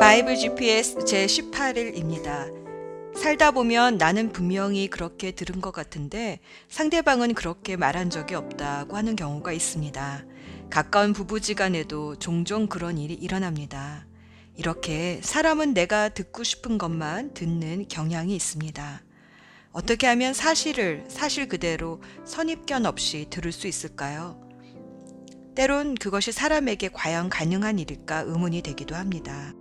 바이블 GPS 제 18일입니다. 살다 보면 나는 분명히 그렇게 들은 것 같은데 상대방은 그렇게 말한 적이 없다고 하는 경우가 있습니다. 가까운 부부지간에도 종종 그런 일이 일어납니다. 이렇게 사람은 내가 듣고 싶은 것만 듣는 경향이 있습니다. 어떻게 하면 사실을 사실 그대로 선입견 없이 들을 수 있을까요? 때론 그것이 사람에게 과연 가능한 일일까 의문이 되기도 합니다.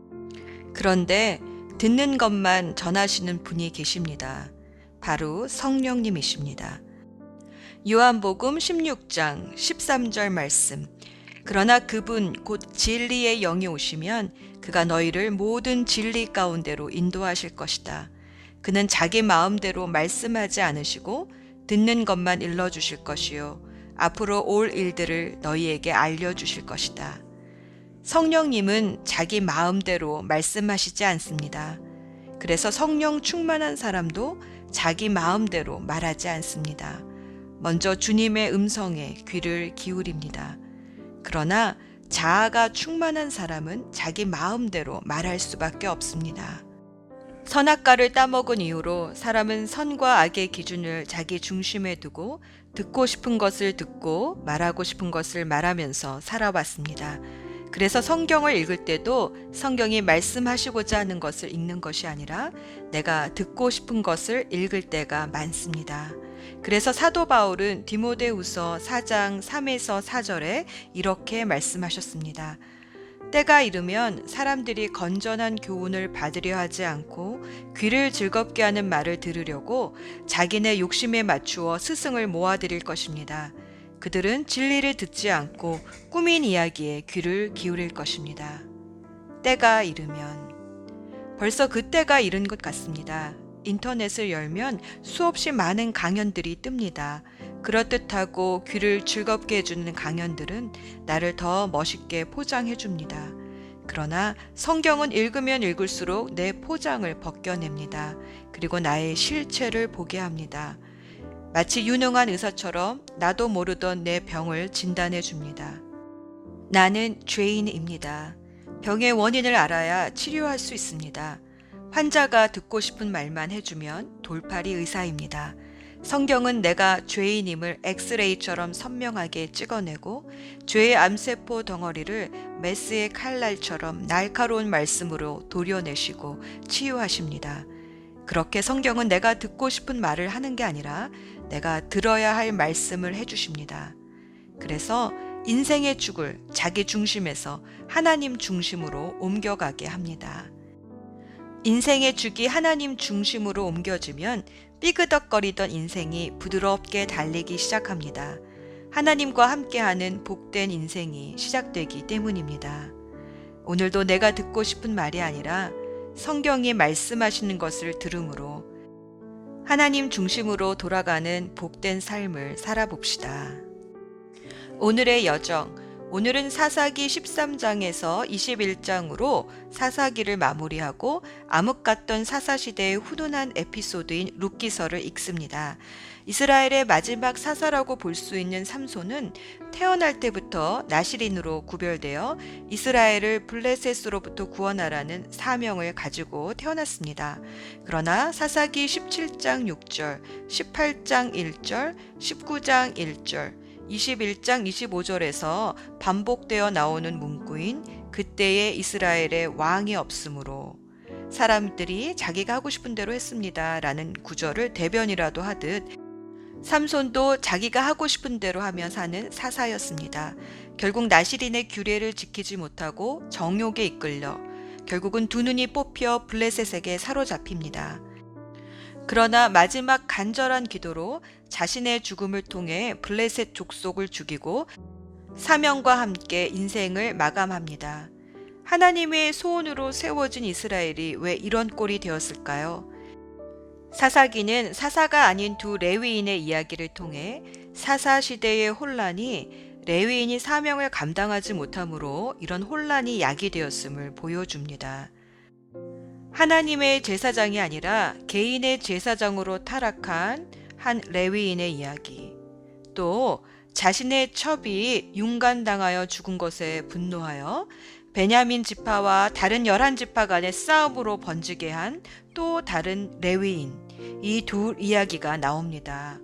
그런데 듣는 것만 전하시는 분이 계십니다. 바로 성령님이십니다. 요한복음 16장 13절 말씀. 그러나 그분 곧 진리의 영이 오시면 그가 너희를 모든 진리 가운데로 인도하실 것이다. 그는 자기 마음대로 말씀하지 않으시고 듣는 것만 일러 주실 것이요 앞으로 올 일들을 너희에게 알려 주실 것이다. 성령님은 자기 마음대로 말씀하시지 않습니다. 그래서 성령 충만한 사람도 자기 마음대로 말하지 않습니다. 먼저 주님의 음성에 귀를 기울입니다. 그러나 자아가 충만한 사람은 자기 마음대로 말할 수밖에 없습니다. 선악과를 따먹은 이후로 사람은 선과 악의 기준을 자기 중심에 두고 듣고 싶은 것을 듣고 말하고 싶은 것을 말하면서 살아왔습니다. 그래서 성경을 읽을 때도 성경이 말씀하시고자 하는 것을 읽는 것이 아니라 내가 듣고 싶은 것을 읽을 때가 많습니다. 그래서 사도 바울은 디모데후서 4장 3에서 4절에 이렇게 말씀하셨습니다. 때가 이르면 사람들이 건전한 교훈을 받으려 하지 않고 귀를 즐겁게 하는 말을 들으려고 자기네 욕심에 맞추어 스승을 모아들일 것입니다. 그들은 진리를 듣지 않고 꾸민 이야기에 귀를 기울일 것입니다. 때가 이르면 벌써 그 때가 이른 것 같습니다. 인터넷을 열면 수없이 많은 강연들이 뜹니다. 그렇듯하고 귀를 즐겁게 해주는 강연들은 나를 더 멋있게 포장해 줍니다. 그러나 성경은 읽으면 읽을수록 내 포장을 벗겨냅니다. 그리고 나의 실체를 보게 합니다. 마치 유능한 의사처럼 나도 모르던 내 병을 진단해 줍니다. 나는 죄인입니다. 병의 원인을 알아야 치료할 수 있습니다. 환자가 듣고 싶은 말만 해주면 돌팔이 의사입니다. 성경은 내가 죄인임을 엑스레이처럼 선명하게 찍어내고 죄의 암세포 덩어리를 메스의 칼날처럼 날카로운 말씀으로 도려내시고 치유하십니다. 그렇게 성경은 내가 듣고 싶은 말을 하는 게 아니라 내가 들어야 할 말씀을 해주십니다. 그래서 인생의 축을 자기 중심에서 하나님 중심으로 옮겨가게 합니다. 인생의 축이 하나님 중심으로 옮겨지면 삐그덕거리던 인생이 부드럽게 달리기 시작합니다. 하나님과 함께하는 복된 인생이 시작되기 때문입니다. 오늘도 내가 듣고 싶은 말이 아니라 성경이 말씀하시는 것을 들음으로 하나님 중심으로 돌아가는 복된 삶을 살아봅시다. 오늘의 여정. 오늘은 사사기 13장에서 21장으로 사사기를 마무리하고 암흑 같던 사사시대의 훈훈한 에피소드인 룻기서를 읽습니다. 이스라엘의 마지막 사사라고 볼 수 있는 삼손은 태어날 때부터 나시린으로 구별되어 이스라엘을 블레셋으로부터 구원하라는 사명을 가지고 태어났습니다. 그러나 사사기 17장 6절, 18장 1절, 19장 1절, 21장 25절에서 반복되어 나오는 문구인 그때의 이스라엘의 왕이 없으므로 사람들이 자기가 하고 싶은 대로 했습니다. 라는 구절을 대변이라도 하듯 삼손도 자기가 하고 싶은 대로 하며 사는 사사였습니다. 결국 나시린의 규례를 지키지 못하고 정욕에 이끌려 결국은 두 눈이 뽑혀 블레셋에게 사로잡힙니다. 그러나 마지막 간절한 기도로 자신의 죽음을 통해 블레셋 족속을 죽이고 사명과 함께 인생을 마감합니다. 하나님의 소원으로 세워진 이스라엘이 왜 이런 꼴이 되었을까요? 사사기는 사사가 아닌 두 레위인의 이야기를 통해 사사 시대의 혼란이 레위인이 사명을 감당하지 못함으로 이런 혼란이 야기되었음을 보여줍니다. 하나님의 제사장이 아니라 개인의 제사장으로 타락한 한 레위인의 이야기. 또 자신의 첩이 윤간당하여 죽은 것에 분노하여 베냐민 지파와 다른 열한 지파 간의 싸움으로 번지게 한 또 다른 레위인 이 두 이야기가 나옵니다.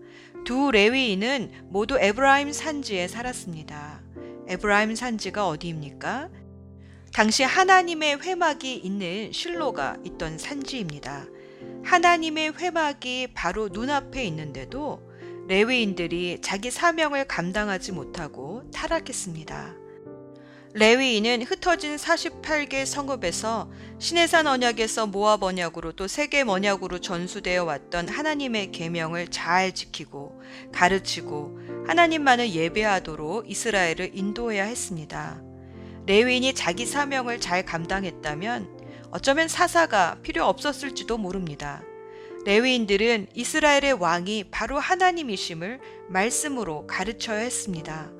두 레위인은 모두 에브라임 산지에 살았습니다. 에브라임 산지가 어디입니까? 당시 하나님의 회막이 있는 실로가 있던 산지입니다. 하나님의 회막이 바로 눈앞에 있는데도 레위인들이 자기 사명을 감당하지 못하고 타락했습니다. 레위인은 흩어진 48개 성읍에서 시내산 언약에서 모압 언약으로 또 세겜 언약으로 전수되어 왔던 하나님의 계명을 잘 지키고 가르치고 하나님만을 예배하도록 이스라엘을 인도해야 했습니다. 레위인이 자기 사명을 잘 감당했다면 어쩌면 사사가 필요 없었을지도 모릅니다. 레위인들은 이스라엘의 왕이 바로 하나님이심을 말씀으로 가르쳐야 했습니다.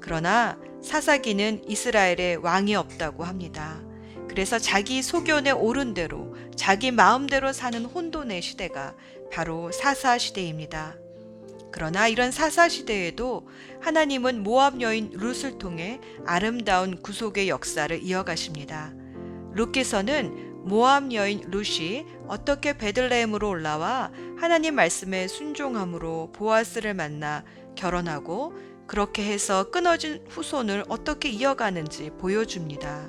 그러나 사사기는 이스라엘의 왕이 없다고 합니다. 그래서 자기 소견에 옳은 대로 자기 마음대로 사는 혼돈의 시대가 바로 사사 시대입니다. 그러나 이런 사사 시대에도 하나님은 모압 여인 룻을 통해 아름다운 구속의 역사를 이어가십니다. 룻께서는 모압 여인 룻이 어떻게 베들레헴으로 올라와 하나님 말씀에 순종함으로 보아스를 만나 결혼하고 그렇게 해서 끊어진 후손을 어떻게 이어가는지 보여줍니다.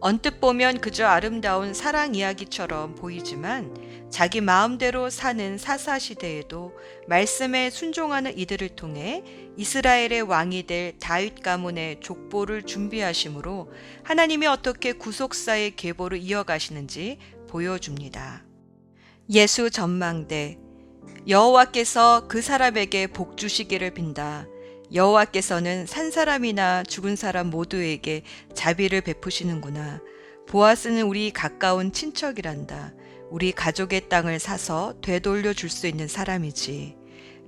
언뜻 보면 그저 아름다운 사랑 이야기처럼 보이지만 자기 마음대로 사는 사사 시대에도 말씀에 순종하는 이들을 통해 이스라엘의 왕이 될 다윗 가문의 족보를 준비하심으로 하나님이 어떻게 구속사의 계보를 이어가시는지 보여줍니다. 예수 전망대 여호와께서 그 사람에게 복 주시기를 빈다. 여호와께서는 산 사람이나 죽은 사람 모두에게 자비를 베푸시는구나. 보아스는 우리 가까운 친척이란다. 우리 가족의 땅을 사서 되돌려 줄 수 있는 사람이지.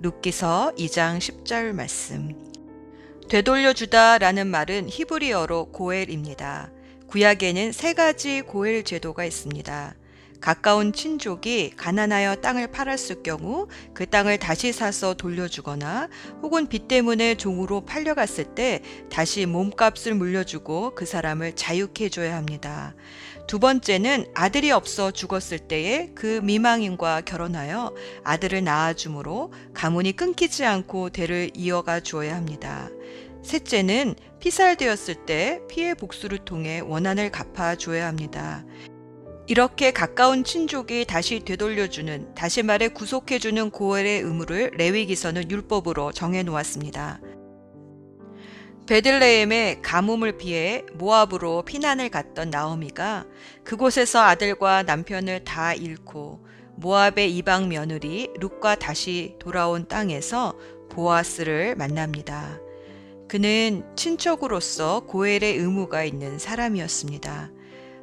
룻기서 2장 10절 말씀. 되돌려 주다라는 말은 히브리어로 고엘입니다. 구약에는 세 가지 고엘 제도가 있습니다. 가까운 친족이 가난하여 땅을 팔았을 경우 그 땅을 다시 사서 돌려주거나 혹은 빚 때문에 종으로 팔려갔을 때 다시 몸값을 물려주고 그 사람을 자유케 해줘야 합니다. 두 번째는 아들이 없어 죽었을 때에 그 미망인과 결혼하여 아들을 낳아주므로 가문이 끊기지 않고 대를 이어가 주어야 합니다. 셋째는 피살되었을 때 피해 복수를 통해 원한을 갚아 줘야 합니다. 이렇게 가까운 친족이 다시 되돌려주는, 다시 말해 구속해주는 고엘의 의무를 레위기서는 율법으로 정해 놓았습니다. 베들레헴의 가뭄을 피해 모압으로 피난을 갔던 나오미가 그곳에서 아들과 남편을 다 잃고 모압의 이방 며느리 룩과 다시 돌아온 땅에서 보아스를 만납니다. 그는 친척으로서 고엘의 의무가 있는 사람이었습니다.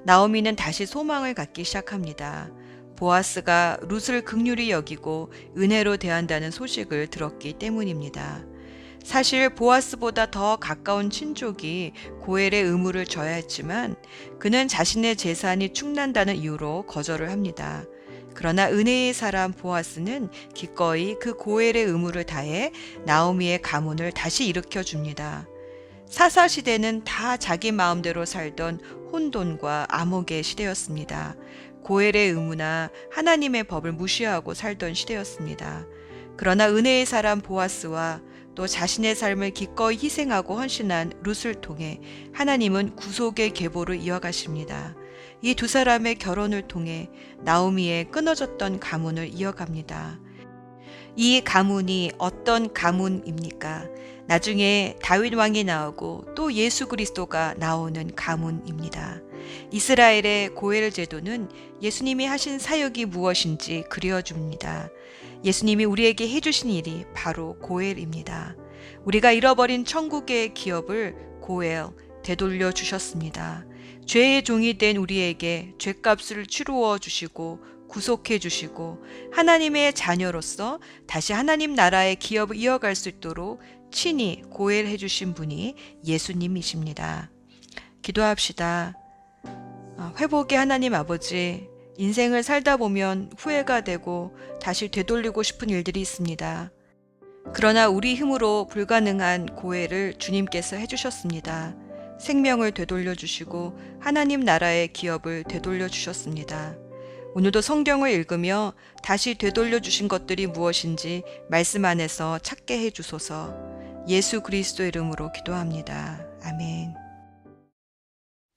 나오미는 다시 소망을 갖기 시작합니다. 보아스가 룻을 극률이 여기고 은혜로 대한다는 소식을 들었기 때문입니다. 사실 보아스보다 더 가까운 친족이 고엘의 의무를 져야 했지만 그는 자신의 재산이 축난다는 이유로 거절을 합니다. 그러나 은혜의 사람 보아스는 기꺼이 그 고엘의 의무를 다해 나오미의 가문을 다시 일으켜 줍니다. 사사 시대는 다 자기 마음대로 살던 혼돈과 암흑의 시대였습니다. 고엘의 의무나 하나님의 법을 무시하고 살던 시대였습니다. 그러나 은혜의 사람 보아스와 또 자신의 삶을 기꺼이 희생하고 헌신한 룻을 통해 하나님은 구속의 계보를 이어가십니다. 이 두 사람의 결혼을 통해 나오미의 끊어졌던 가문을 이어갑니다. 이 가문이 어떤 가문입니까? 나중에 다윗 왕이 나오고 또 예수 그리스도가 나오는 가문입니다. 이스라엘의 고엘 제도는 예수님이 하신 사역이 무엇인지 그려줍니다. 예수님이 우리에게 해주신 일이 바로 고엘입니다. 우리가 잃어버린 천국의 기업을 고엘 되돌려 주셨습니다. 죄의 종이 된 우리에게 죄값을 치루어 주시고 구속해 주시고 하나님의 자녀로서 다시 하나님 나라의 기업을 이어갈 수 있도록 친히 고엘해 주신 분이 예수님이십니다. 기도합시다. 아, 회복의 하나님 아버지, 인생을 살다 보면 후회가 되고 다시 되돌리고 싶은 일들이 있습니다. 그러나 우리 힘으로 불가능한 고해를 주님께서 해주셨습니다. 생명을 되돌려 주시고 하나님 나라의 기업을 되돌려 주셨습니다. 오늘도 성경을 읽으며 다시 되돌려 주신 것들이 무엇인지 말씀 안에서 찾게 해 주소서. 예수 그리스도 이름으로 기도합니다. 아멘.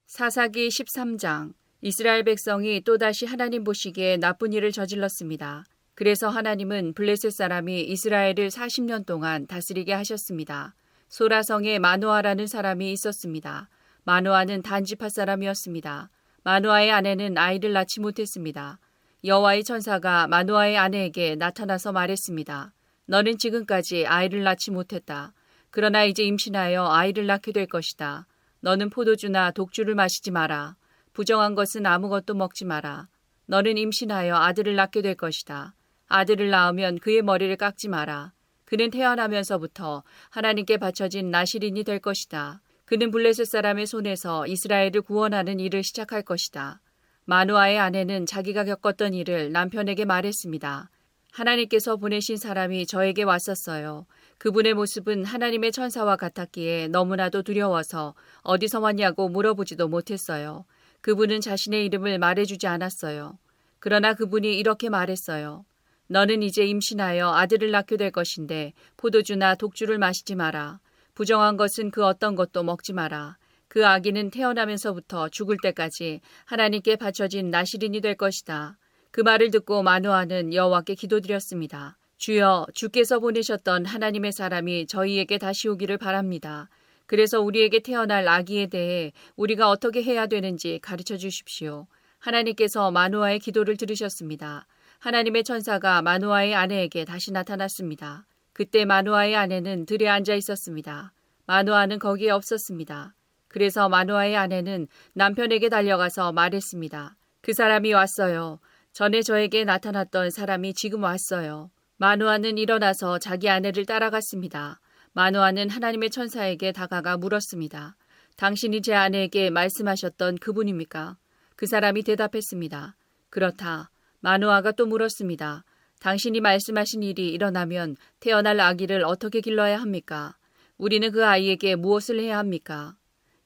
사사기 13장 이스라엘 백성이 또다시 하나님 보시기에 나쁜 일을 저질렀습니다. 그래서 하나님은 블레셋 사람이 이스라엘을 40년 동안 다스리게 하셨습니다. 소라성에 마노아라는 사람이 있었습니다. 마노아는 단지파 사람이었습니다. 마노아의 아내는 아이를 낳지 못했습니다. 여호와의 천사가 마노아의 아내에게 나타나서 말했습니다. 너는 지금까지 아이를 낳지 못했다. 그러나 이제 임신하여 아이를 낳게 될 것이다. 너는 포도주나 독주를 마시지 마라. 부정한 것은 아무것도 먹지 마라. 너는 임신하여 아들을 낳게 될 것이다. 아들을 낳으면 그의 머리를 깎지 마라. 그는 태어나면서부터 하나님께 바쳐진 나시린이 될 것이다. 그는 블레셋 사람의 손에서 이스라엘을 구원하는 일을 시작할 것이다. 마누아의 아내는 자기가 겪었던 일을 남편에게 말했습니다. 하나님께서 보내신 사람이 저에게 왔었어요. 그분의 모습은 하나님의 천사와 같았기에 너무나도 두려워서 어디서 왔냐고 물어보지도 못했어요. 그분은 자신의 이름을 말해주지 않았어요. 그러나 그분이 이렇게 말했어요. 너는 이제 임신하여 아들을 낳게 될 것인데 포도주나 독주를 마시지 마라. 부정한 것은 그 어떤 것도 먹지 마라. 그 아기는 태어나면서부터 죽을 때까지 하나님께 바쳐진 나시린이 될 것이다. 그 말을 듣고 마누아는 여호와께 기도드렸습니다. 주여 주께서 보내셨던 하나님의 사람이 저희에게 다시 오기를 바랍니다. 그래서 우리에게 태어날 아기에 대해 우리가 어떻게 해야 되는지 가르쳐 주십시오. 하나님께서 마누아의 기도를 들으셨습니다. 하나님의 천사가 마누아의 아내에게 다시 나타났습니다. 그때 마누아의 아내는 들에 앉아 있었습니다. 마누아는 거기에 없었습니다. 그래서 마누아의 아내는 남편에게 달려가서 말했습니다. 그 사람이 왔어요. 전에 저에게 나타났던 사람이 지금 왔어요. 마누아는 일어나서 자기 아내를 따라갔습니다. 마누아는 하나님의 천사에게 다가가 물었습니다. 당신이 제 아내에게 말씀하셨던 그분입니까? 그 사람이 대답했습니다. 그렇다. 마누아가 또 물었습니다. 당신이 말씀하신 일이 일어나면 태어날 아기를 어떻게 길러야 합니까? 우리는 그 아이에게 무엇을 해야 합니까?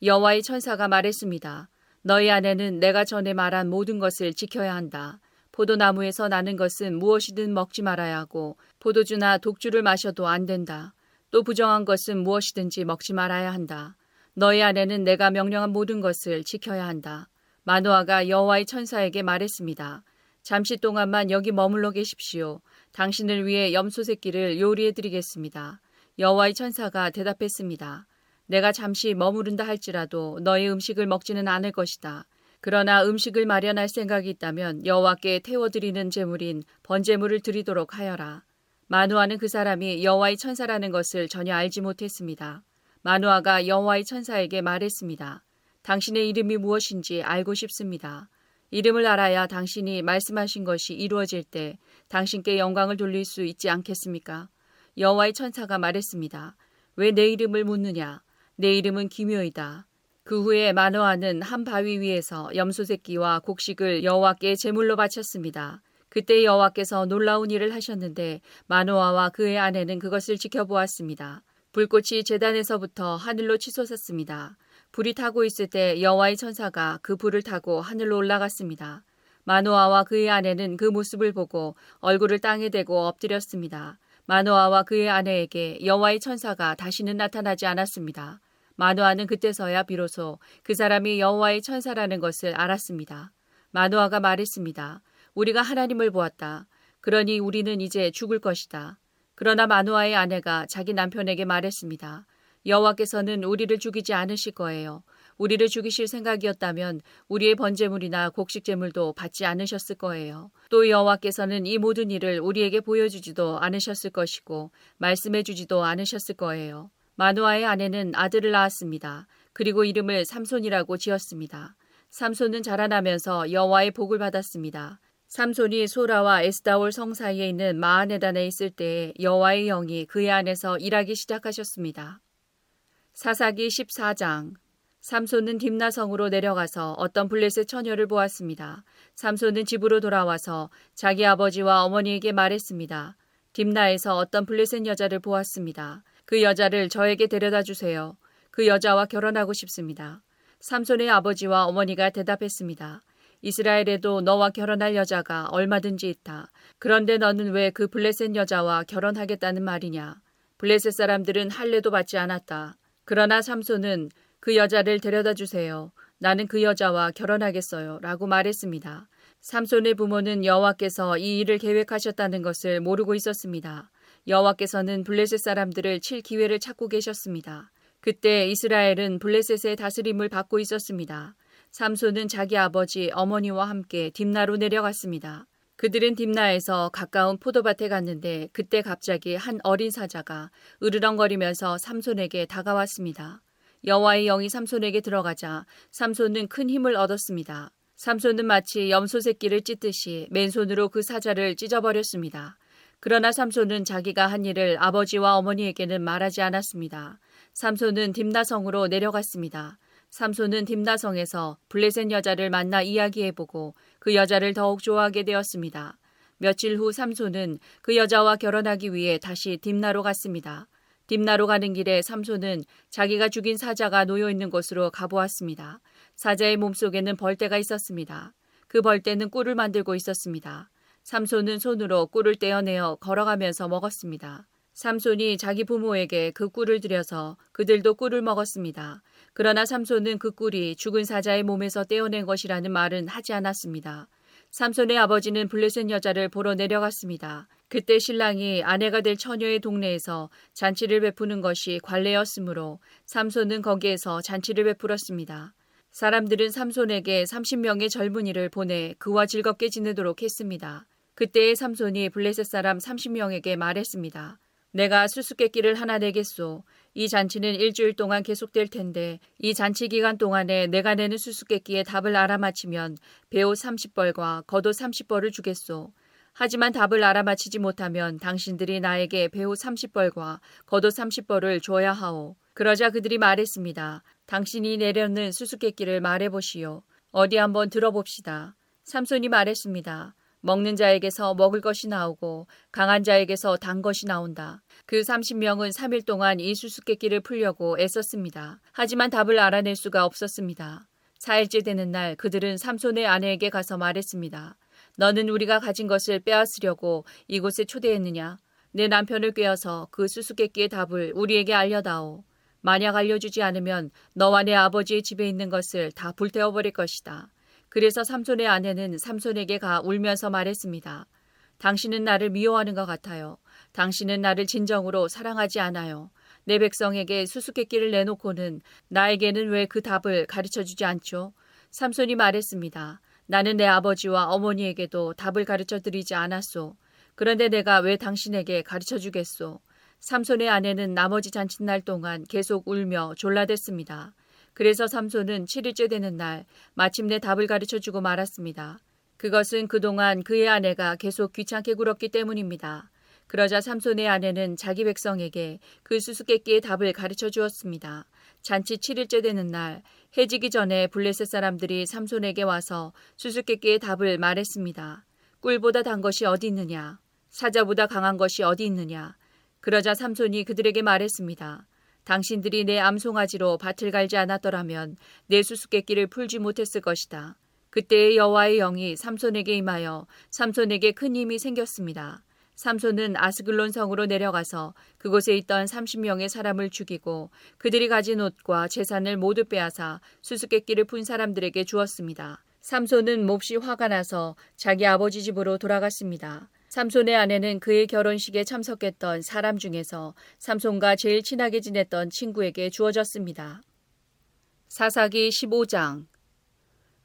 여호와의 천사가 말했습니다. 너희 아내는 내가 전에 말한 모든 것을 지켜야 한다. 포도나무에서 나는 것은 무엇이든 먹지 말아야 하고 포도주나 독주를 마셔도 안 된다. 또 부정한 것은 무엇이든지 먹지 말아야 한다. 너희 아내는 내가 명령한 모든 것을 지켜야 한다. 마노아가 여호와의 천사에게 말했습니다. 잠시 동안만 여기 머물러 계십시오. 당신을 위해 염소 새끼를 요리해 드리겠습니다. 여호와의 천사가 대답했습니다. 내가 잠시 머무른다 할지라도 너의 음식을 먹지는 않을 것이다. 그러나 음식을 마련할 생각이 있다면 여호와께 태워드리는 제물인 번제물을 드리도록 하여라. 마누아는 그 사람이 여호와의 천사라는 것을 전혀 알지 못했습니다. 마누아가 여호와의 천사에게 말했습니다. 당신의 이름이 무엇인지 알고 싶습니다. 이름을 알아야 당신이 말씀하신 것이 이루어질 때 당신께 영광을 돌릴 수 있지 않겠습니까? 여호와의 천사가 말했습니다. 왜 내 이름을 묻느냐? 내 이름은 기묘이다. 그 후에 마노아는 한 바위 위에서 염소 새끼와 곡식을 여호와께 제물로 바쳤습니다. 그때 여호와께서 놀라운 일을 하셨는데 마노아와 그의 아내는 그것을 지켜보았습니다. 불꽃이 재단에서부터 하늘로 치솟았습니다. 불이 타고 있을 때 여호와의 천사가 그 불을 타고 하늘로 올라갔습니다. 마노아와 그의 아내는 그 모습을 보고 얼굴을 땅에 대고 엎드렸습니다. 마노아와 그의 아내에게 여호와의 천사가 다시는 나타나지 않았습니다. 마노아는 그때서야 비로소 그 사람이 여호와의 천사라는 것을 알았습니다. 마노아가 말했습니다. 우리가 하나님을 보았다. 그러니 우리는 이제 죽을 것이다. 그러나 마노아의 아내가 자기 남편에게 말했습니다. 여호와께서는 우리를 죽이지 않으실 거예요. 우리를 죽이실 생각이었다면 우리의 번제물이나 곡식 제물도 받지 않으셨을 거예요. 또 여호와께서는 이 모든 일을 우리에게 보여주지도 않으셨을 것이고 말씀해 주지도 않으셨을 거예요. 마누아의 아내는 아들을 낳았습니다. 그리고 이름을 삼손이라고 지었습니다. 삼손은 자라나면서 여호와의 복을 받았습니다. 삼손이 소라와 에스다올 성 사이에 있는 마하네단에 있을 때 여호와의 영이 그의 안에서 일하기 시작하셨습니다. 사사기 14장 삼손은 딥나성으로 내려가서 어떤 블레셋 처녀를 보았습니다. 삼손은 집으로 돌아와서 자기 아버지와 어머니에게 말했습니다. 딥나에서 어떤 블레셋 여자를 보았습니다. 그 여자를 저에게 데려다 주세요. 그 여자와 결혼하고 싶습니다. 삼손의 아버지와 어머니가 대답했습니다. 이스라엘에도 너와 결혼할 여자가 얼마든지 있다. 그런데 너는 왜 그 블레셋 여자와 결혼하겠다는 말이냐? 블레셋 사람들은 할례도 받지 않았다. 그러나 삼손은 그 여자를 데려다 주세요. 나는 그 여자와 결혼하겠어요. 라고 말했습니다. 삼손의 부모는 여호와께서 이 일을 계획하셨다는 것을 모르고 있었습니다. 여호와께서는 블레셋 사람들을 칠 기회를 찾고 계셨습니다. 그때 이스라엘은 블레셋의 다스림을 받고 있었습니다. 삼손은 자기 아버지 어머니와 함께 딥나로 내려갔습니다. 그들은 딥나에서 가까운 포도밭에 갔는데 그때 갑자기 한 어린 사자가 으르렁거리면서 삼손에게 다가왔습니다. 여호와의 영이 삼손에게 들어가자 삼손은 큰 힘을 얻었습니다. 삼손은 마치 염소 새끼를 찢듯이 맨손으로 그 사자를 찢어버렸습니다. 그러나 삼손은 자기가 한 일을 아버지와 어머니에게는 말하지 않았습니다. 삼손은 딥나성으로 내려갔습니다. 삼손은 딥나성에서 블레셋 여자를 만나 이야기해보고 그 여자를 더욱 좋아하게 되었습니다. 며칠 후 삼손은 그 여자와 결혼하기 위해 다시 딥나로 갔습니다. 딥나로 가는 길에 삼손은 자기가 죽인 사자가 놓여 있는 곳으로 가보았습니다. 사자의 몸속에는 벌떼가 있었습니다. 그 벌떼는 꿀을 만들고 있었습니다. 삼손은 손으로 꿀을 떼어내어 걸어가면서 먹었습니다. 삼손이 자기 부모에게 그 꿀을 들여서 그들도 꿀을 먹었습니다. 그러나 삼손은 그 꿀이 죽은 사자의 몸에서 떼어낸 것이라는 말은 하지 않았습니다. 삼손의 아버지는 블레셋 여자를 보러 내려갔습니다. 그때 신랑이 아내가 될 처녀의 동네에서 잔치를 베푸는 것이 관례였으므로 삼손은 거기에서 잔치를 베풀었습니다. 사람들은 삼손에게 30명의 젊은이를 보내 그와 즐겁게 지내도록 했습니다. 그때의 삼손이 블레셋 사람 30명에게 말했습니다. 내가 수수께끼를 하나 내겠소. 이 잔치는 일주일 동안 계속될 텐데 이 잔치 기간 동안에 내가 내는 수수께끼의 답을 알아맞히면 배옷 30벌과 겉옷 30벌을 주겠소. 하지만 답을 알아맞히지 못하면 당신들이 나에게 배옷 30벌과 겉옷 30벌을 줘야 하오. 그러자 그들이 말했습니다. 당신이 내려는 수수께끼를 말해보시오. 어디 한번 들어봅시다. 삼손이 말했습니다. 먹는 자에게서 먹을 것이 나오고 강한 자에게서 단 것이 나온다. 그 30명은 3일 동안 이 수수께끼를 풀려고 애썼습니다. 하지만 답을 알아낼 수가 없었습니다. 4일째 되는 날 그들은 삼손의 아내에게 가서 말했습니다. 너는 우리가 가진 것을 빼앗으려고 이곳에 초대했느냐? 내 남편을 꿰어서 그 수수께끼의 답을 우리에게 알려다오. 만약 알려주지 않으면 너와 내 아버지의 집에 있는 것을 다 불태워버릴 것이다. 그래서 삼손의 아내는 삼손에게 가 울면서 말했습니다. 당신은 나를 미워하는 것 같아요. 당신은 나를 진정으로 사랑하지 않아요. 내 백성에게 수수께끼를 내놓고는 나에게는 왜 그 답을 가르쳐 주지 않죠? 삼손이 말했습니다. 나는 내 아버지와 어머니에게도 답을 가르쳐 드리지 않았소. 그런데 내가 왜 당신에게 가르쳐 주겠소? 삼손의 아내는 나머지 잔칫날 동안 계속 울며 졸라댔습니다. 그래서 삼손은 7일째 되는 날 마침내 답을 가르쳐 주고 말았습니다. 그것은 그동안 그의 아내가 계속 귀찮게 굴었기 때문입니다. 그러자 삼손의 아내는 자기 백성에게 그 수수께끼의 답을 가르쳐 주었습니다. 잔치 7일째 되는 날 해지기 전에 블레셋 사람들이 삼손에게 와서 수수께끼의 답을 말했습니다. 꿀보다 단 것이 어디 있느냐? 사자보다 강한 것이 어디 있느냐? 그러자 삼손이 그들에게 말했습니다. 당신들이 내 암송아지로 밭을 갈지 않았더라면 내 수수께끼를 풀지 못했을 것이다. 그때의 여호와의 영이 삼손에게 임하여 삼손에게 큰 힘이 생겼습니다. 삼손은 아스글론 성으로 내려가서 그곳에 있던 30명의 사람을 죽이고 그들이 가진 옷과 재산을 모두 빼앗아 수수께끼를 푼 사람들에게 주었습니다. 삼손은 몹시 화가 나서 자기 아버지 집으로 돌아갔습니다. 삼손의 아내는 그의 결혼식에 참석했던 사람 중에서 삼손과 제일 친하게 지냈던 친구에게 주어졌습니다. 사사기 15장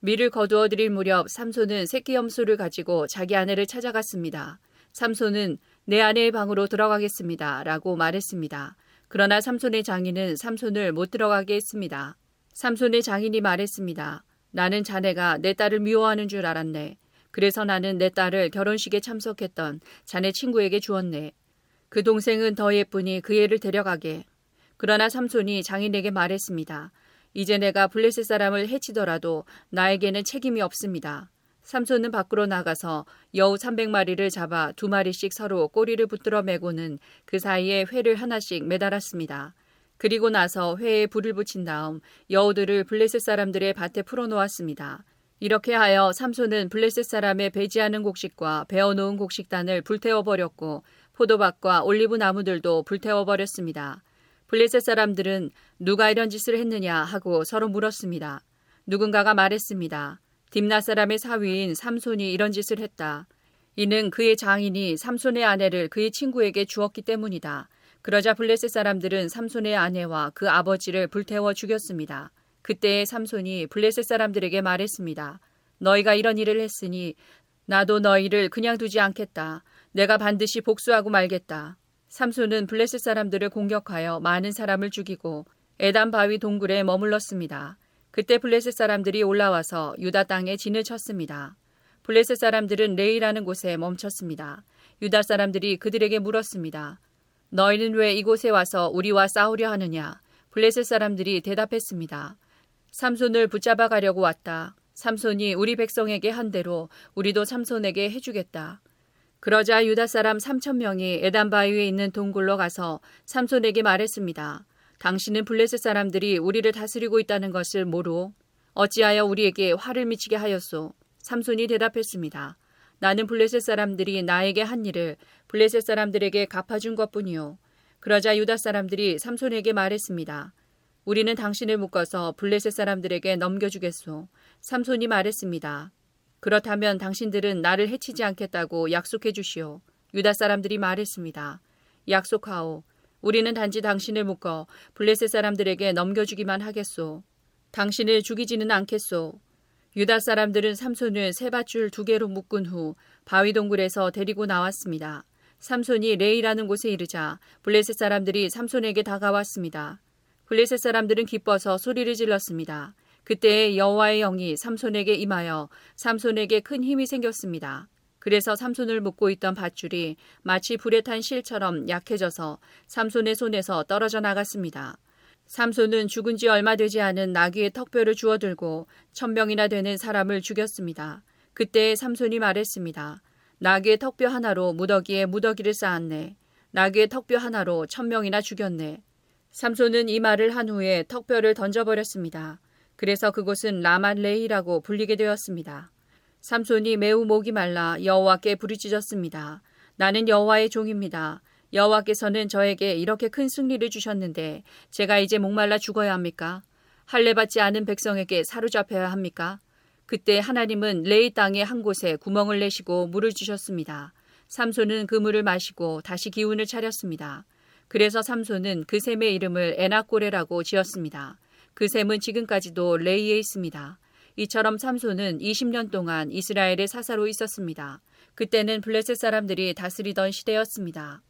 밀을 거두어 드릴 무렵 삼손은 새끼 염소를 가지고 자기 아내를 찾아갔습니다. 삼손은 내 아내의 방으로 들어가겠습니다. 라고 말했습니다. 그러나 삼손의 장인은 삼손을 못 들어가게 했습니다. 삼손의 장인이 말했습니다. 나는 자네가 내 딸을 미워하는 줄 알았네. 그래서 나는 내 딸을 결혼식에 참석했던 자네 친구에게 주었네. 그 동생은 더 예쁘니 그 애를 데려가게. 그러나 삼손이 장인에게 말했습니다. 이제 내가 블레셋 사람을 해치더라도 나에게는 책임이 없습니다. 삼손은 밖으로 나가서 여우 300마리를 잡아 두 마리씩 서로 꼬리를 붙들어 매고는 그 사이에 회를 하나씩 매달았습니다. 그리고 나서 회에 불을 붙인 다음 여우들을 블레셋 사람들의 밭에 풀어놓았습니다. 이렇게 하여 삼손은 블레셋 사람의 배지하는 곡식과 베어놓은 곡식단을 불태워 버렸고 포도밭과 올리브 나무들도 불태워 버렸습니다. 블레셋 사람들은 누가 이런 짓을 했느냐 하고 서로 물었습니다. 누군가가 말했습니다. 딥나 사람의 사위인 삼손이 이런 짓을 했다. 이는 그의 장인이 삼손의 아내를 그의 친구에게 주었기 때문이다. 그러자 블레셋 사람들은 삼손의 아내와 그 아버지를 불태워 죽였습니다. 그때 삼손이 블레셋 사람들에게 말했습니다. 너희가 이런 일을 했으니 나도 너희를 그냥 두지 않겠다. 내가 반드시 복수하고 말겠다. 삼손은 블레셋 사람들을 공격하여 많은 사람을 죽이고 에단 바위 동굴에 머물렀습니다. 그때 블레셋 사람들이 올라와서 유다 땅에 진을 쳤습니다. 블레셋 사람들은 레이라는 곳에 멈췄습니다. 유다 사람들이 그들에게 물었습니다. 너희는 왜 이곳에 와서 우리와 싸우려 하느냐? 블레셋 사람들이 대답했습니다. 삼손을 붙잡아 가려고 왔다. 삼손이 우리 백성에게 한 대로 우리도 삼손에게 해주겠다. 그러자 유다 사람 3천 명이 에단 바위에 있는 동굴로 가서 삼손에게 말했습니다. 당신은 블레셋 사람들이 우리를 다스리고 있다는 것을 모르 어찌하여 우리에게 화를 미치게 하였소? 삼손이 대답했습니다. 나는 블레셋 사람들이 나에게 한 일을 블레셋 사람들에게 갚아준 것뿐이요. 그러자 유다 사람들이 삼손에게 말했습니다. 우리는 당신을 묶어서 블레셋 사람들에게 넘겨주겠소. 삼손이 말했습니다. 그렇다면 당신들은 나를 해치지 않겠다고 약속해 주시오. 유다 사람들이 말했습니다. 약속하오. 우리는 단지 당신을 묶어 블레셋 사람들에게 넘겨주기만 하겠소. 당신을 죽이지는 않겠소. 유다 사람들은 삼손을 세 밧줄 두 개로 묶은 후 바위 동굴에서 데리고 나왔습니다. 삼손이 레이라는 곳에 이르자 블레셋 사람들이 삼손에게 다가왔습니다. 블레셋 사람들은 기뻐서 소리를 질렀습니다. 그때 여호와의 영이 삼손에게 임하여 삼손에게 큰 힘이 생겼습니다. 그래서 삼손을 묶고 있던 밧줄이 마치 불에 탄 실처럼 약해져서 삼손의 손에서 떨어져 나갔습니다. 삼손은 죽은 지 얼마 되지 않은 나귀의 턱뼈를 주워들고 천명이나 되는 사람을 죽였습니다. 그때 삼손이 말했습니다. 나귀의 턱뼈 하나로 무더기에 무더기를 쌓았네. 나귀의 턱뼈 하나로 천명이나 죽였네. 삼손은 이 말을 한 후에 턱뼈를 던져버렸습니다. 그래서 그곳은 라말레이라고 불리게 되었습니다. 삼손이 매우 목이 말라 여호와께 부르짖었습니다. 나는 여호와의 종입니다. 여호와께서는 저에게 이렇게 큰 승리를 주셨는데 제가 이제 목말라 죽어야 합니까? 할례 받지 않은 백성에게 사로잡혀야 합니까? 그때 하나님은 레이 땅의 한 곳에 구멍을 내시고 물을 주셨습니다. 삼손은 그 물을 마시고 다시 기운을 차렸습니다. 그래서 삼손은 그 샘의 이름을 에나꼬레라고 지었습니다. 그 샘은 지금까지도 레이에 있습니다. 이처럼 삼손은 20년 동안 이스라엘의 사사로 있었습니다. 그때는 블레셋 사람들이 다스리던 시대였습니다.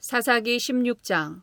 사사기 16장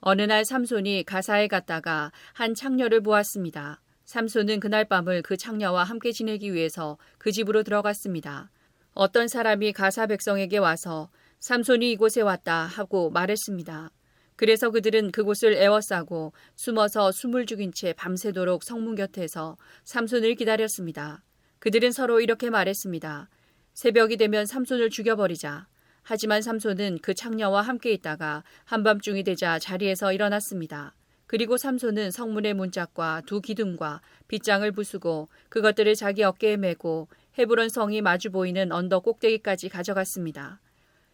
어느 날 삼손이 가사에 갔다가 한 창녀를 보았습니다. 삼손은 그날 밤을 그 창녀와 함께 지내기 위해서 그 집으로 들어갔습니다. 어떤 사람이 가사 백성에게 와서 삼손이 이곳에 왔다 하고 말했습니다. 그래서 그들은 그곳을 에워싸고 숨어서 숨을 죽인 채 밤새도록 성문 곁에서 삼손을 기다렸습니다. 그들은 서로 이렇게 말했습니다. 새벽이 되면 삼손을 죽여버리자. 하지만 삼손은 그 창녀와 함께 있다가 한밤중이 되자 자리에서 일어났습니다. 그리고 삼손은 성문의 문짝과 두 기둥과 빗장을 부수고 그것들을 자기 어깨에 메고 헤브론 성이 마주 보이는 언덕 꼭대기까지 가져갔습니다.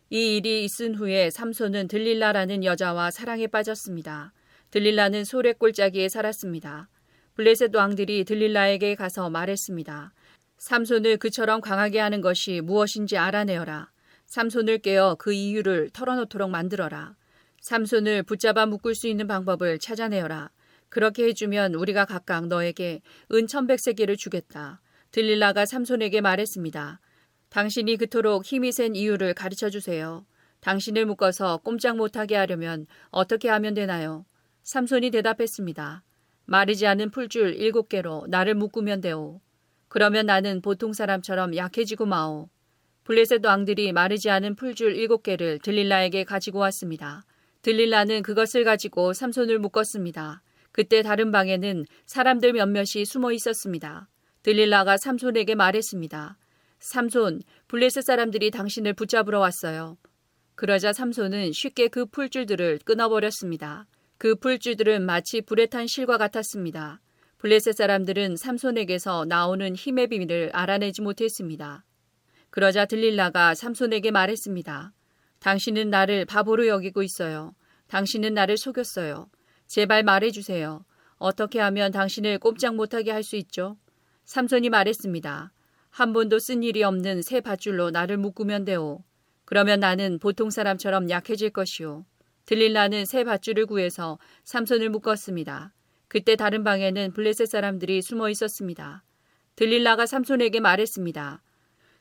이 일이 있은 후에 삼손은 들릴라라는 여자와 사랑에 빠졌습니다. 들릴라는 소래 꼴짜기에 살았습니다. 블레셋 왕들이 들릴라에게 가서 말했습니다. 삼손을 그처럼 강하게 하는 것이 무엇인지 알아내어라. 삼손을 깨어 그 이유를 털어놓도록 만들어라. 삼손을 붙잡아 묶을 수 있는 방법을 찾아내어라. 그렇게 해주면 우리가 각각 너에게 은 천백세계를 주겠다. 들릴라가 삼손에게 말했습니다. 당신이 그토록 힘이 센 이유를 가르쳐 주세요. 당신을 묶어서 꼼짝 못하게 하려면 어떻게 하면 되나요? 삼손이 대답했습니다. 마르지 않은 풀줄 일곱 개로 나를 묶으면 되오. 그러면 나는 보통 사람처럼 약해지고 마오. 블레셋 왕들이 마르지 않은 풀줄 일곱 개를 들릴라에게 가지고 왔습니다. 들릴라는 그것을 가지고 삼손을 묶었습니다. 그때 다른 방에는 사람들 몇몇이 숨어 있었습니다. 들릴라가 삼손에게 말했습니다. 삼손, 블레셋 사람들이 당신을 붙잡으러 왔어요. 그러자 삼손은 쉽게 그 풀줄들을 끊어버렸습니다. 그 풀줄들은 마치 불에 탄 실과 같았습니다. 블레셋 사람들은 삼손에게서 나오는 힘의 비밀을 알아내지 못했습니다. 그러자 들릴라가 삼손에게 말했습니다. 당신은 나를 바보로 여기고 있어요. 당신은 나를 속였어요. 제발 말해주세요. 어떻게 하면 당신을 꼼짝 못하게 할 수 있죠? 삼손이 말했습니다. 한 번도 쓴 일이 없는 새 밧줄로 나를 묶으면 돼오. 그러면 나는 보통 사람처럼 약해질 것이오. 들릴라는 새 밧줄을 구해서 삼손을 묶었습니다. 그때 다른 방에는 블레셋 사람들이 숨어 있었습니다. 들릴라가 삼손에게 말했습니다.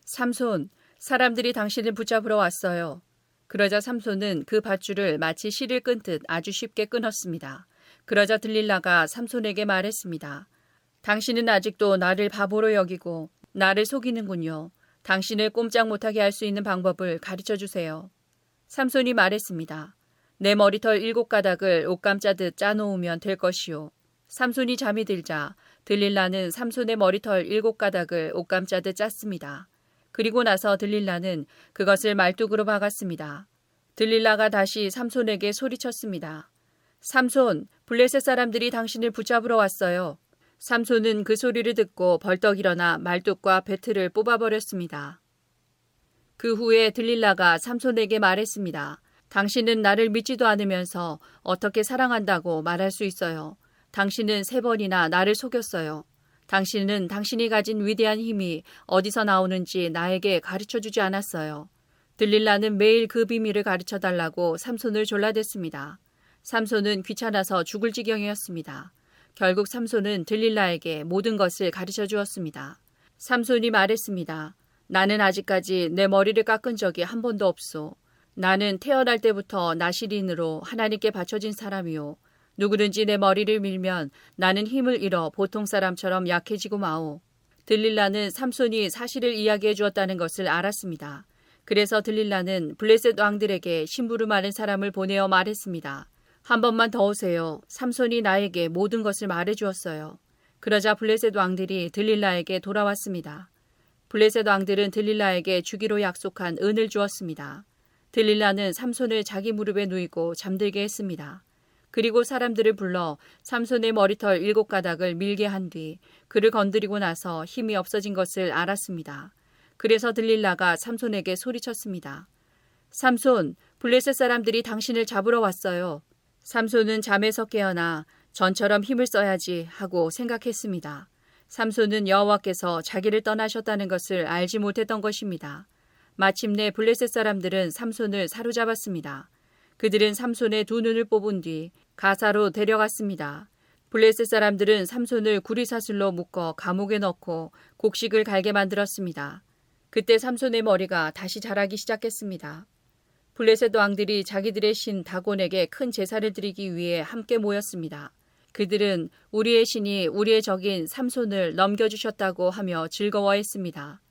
삼손, 사람들이 당신을 붙잡으러 왔어요. 그러자 삼손은 그 밧줄을 마치 실을 끈 듯 아주 쉽게 끊었습니다. 그러자 들릴라가 삼손에게 말했습니다. 당신은 아직도 나를 바보로 여기고 나를 속이는군요. 당신을 꼼짝 못하게 할 수 있는 방법을 가르쳐 주세요. 삼손이 말했습니다. 내 머리털 일곱 가닥을 옷감 짜듯 짜놓으면 될 것이요. 삼손이 잠이 들자 들릴라는 삼손의 머리털 일곱 가닥을 옷감 짜듯 짰습니다. 그리고 나서 들릴라는 그것을 말뚝으로 박았습니다. 들릴라가 다시 삼손에게 소리쳤습니다. 삼손, 블레셋 사람들이 당신을 붙잡으러 왔어요. 삼손은 그 소리를 듣고 벌떡 일어나 말뚝과 배틀을 뽑아버렸습니다. 그 후에 들릴라가 삼손에게 말했습니다. 당신은 나를 믿지도 않으면서 어떻게 사랑한다고 말할 수 있어요. 당신은 세 번이나 나를 속였어요. 당신은 당신이 가진 위대한 힘이 어디서 나오는지 나에게 가르쳐 주지 않았어요. 들릴라는 매일 그 비밀을 가르쳐 달라고 삼손을 졸라댔습니다. 삼손은 귀찮아서 죽을 지경이었습니다. 결국 삼손은 들릴라에게 모든 것을 가르쳐 주었습니다. 삼손이 말했습니다. 나는 아직까지 내 머리를 깎은 적이 한 번도 없소. 나는 태어날 때부터 나시린으로 하나님께 바쳐진 사람이요. 누구든지 내 머리를 밀면 나는 힘을 잃어 보통 사람처럼 약해지고 마오. 들릴라는 삼손이 사실을 이야기해 주었다는 것을 알았습니다. 그래서 들릴라는 블레셋 왕들에게 심부름하는 사람을 보내어 말했습니다. 한 번만 더 오세요. 삼손이 나에게 모든 것을 말해 주었어요. 그러자 블레셋 왕들이 들릴라에게 돌아왔습니다. 블레셋 왕들은 들릴라에게 주기로 약속한 은을 주었습니다. 들릴라는 삼손을 자기 무릎에 누이고 잠들게 했습니다. 그리고 사람들을 불러 삼손의 머리털 일곱 가닥을 밀게 한 뒤 그를 건드리고 나서 힘이 없어진 것을 알았습니다. 그래서 들릴라가 삼손에게 소리쳤습니다. 삼손, 블레셋 사람들이 당신을 잡으러 왔어요. 삼손은 잠에서 깨어나 전처럼 힘을 써야지 하고 생각했습니다. 삼손은 여호와께서 자기를 떠나셨다는 것을 알지 못했던 것입니다. 마침내 블레셋 사람들은 삼손을 사로잡았습니다. 그들은 삼손의 두 눈을 뽑은 뒤 가사로 데려갔습니다. 블레셋 사람들은 삼손을 구리사슬로 묶어 감옥에 넣고 곡식을 갈게 만들었습니다. 그때 삼손의 머리가 다시 자라기 시작했습니다. 블레셋 왕들이 자기들의 신 다곤에게 큰 제사를 드리기 위해 함께 모였습니다. 그들은 우리의 신이 우리의 적인 삼손을 넘겨주셨다고 하며 즐거워했습니다.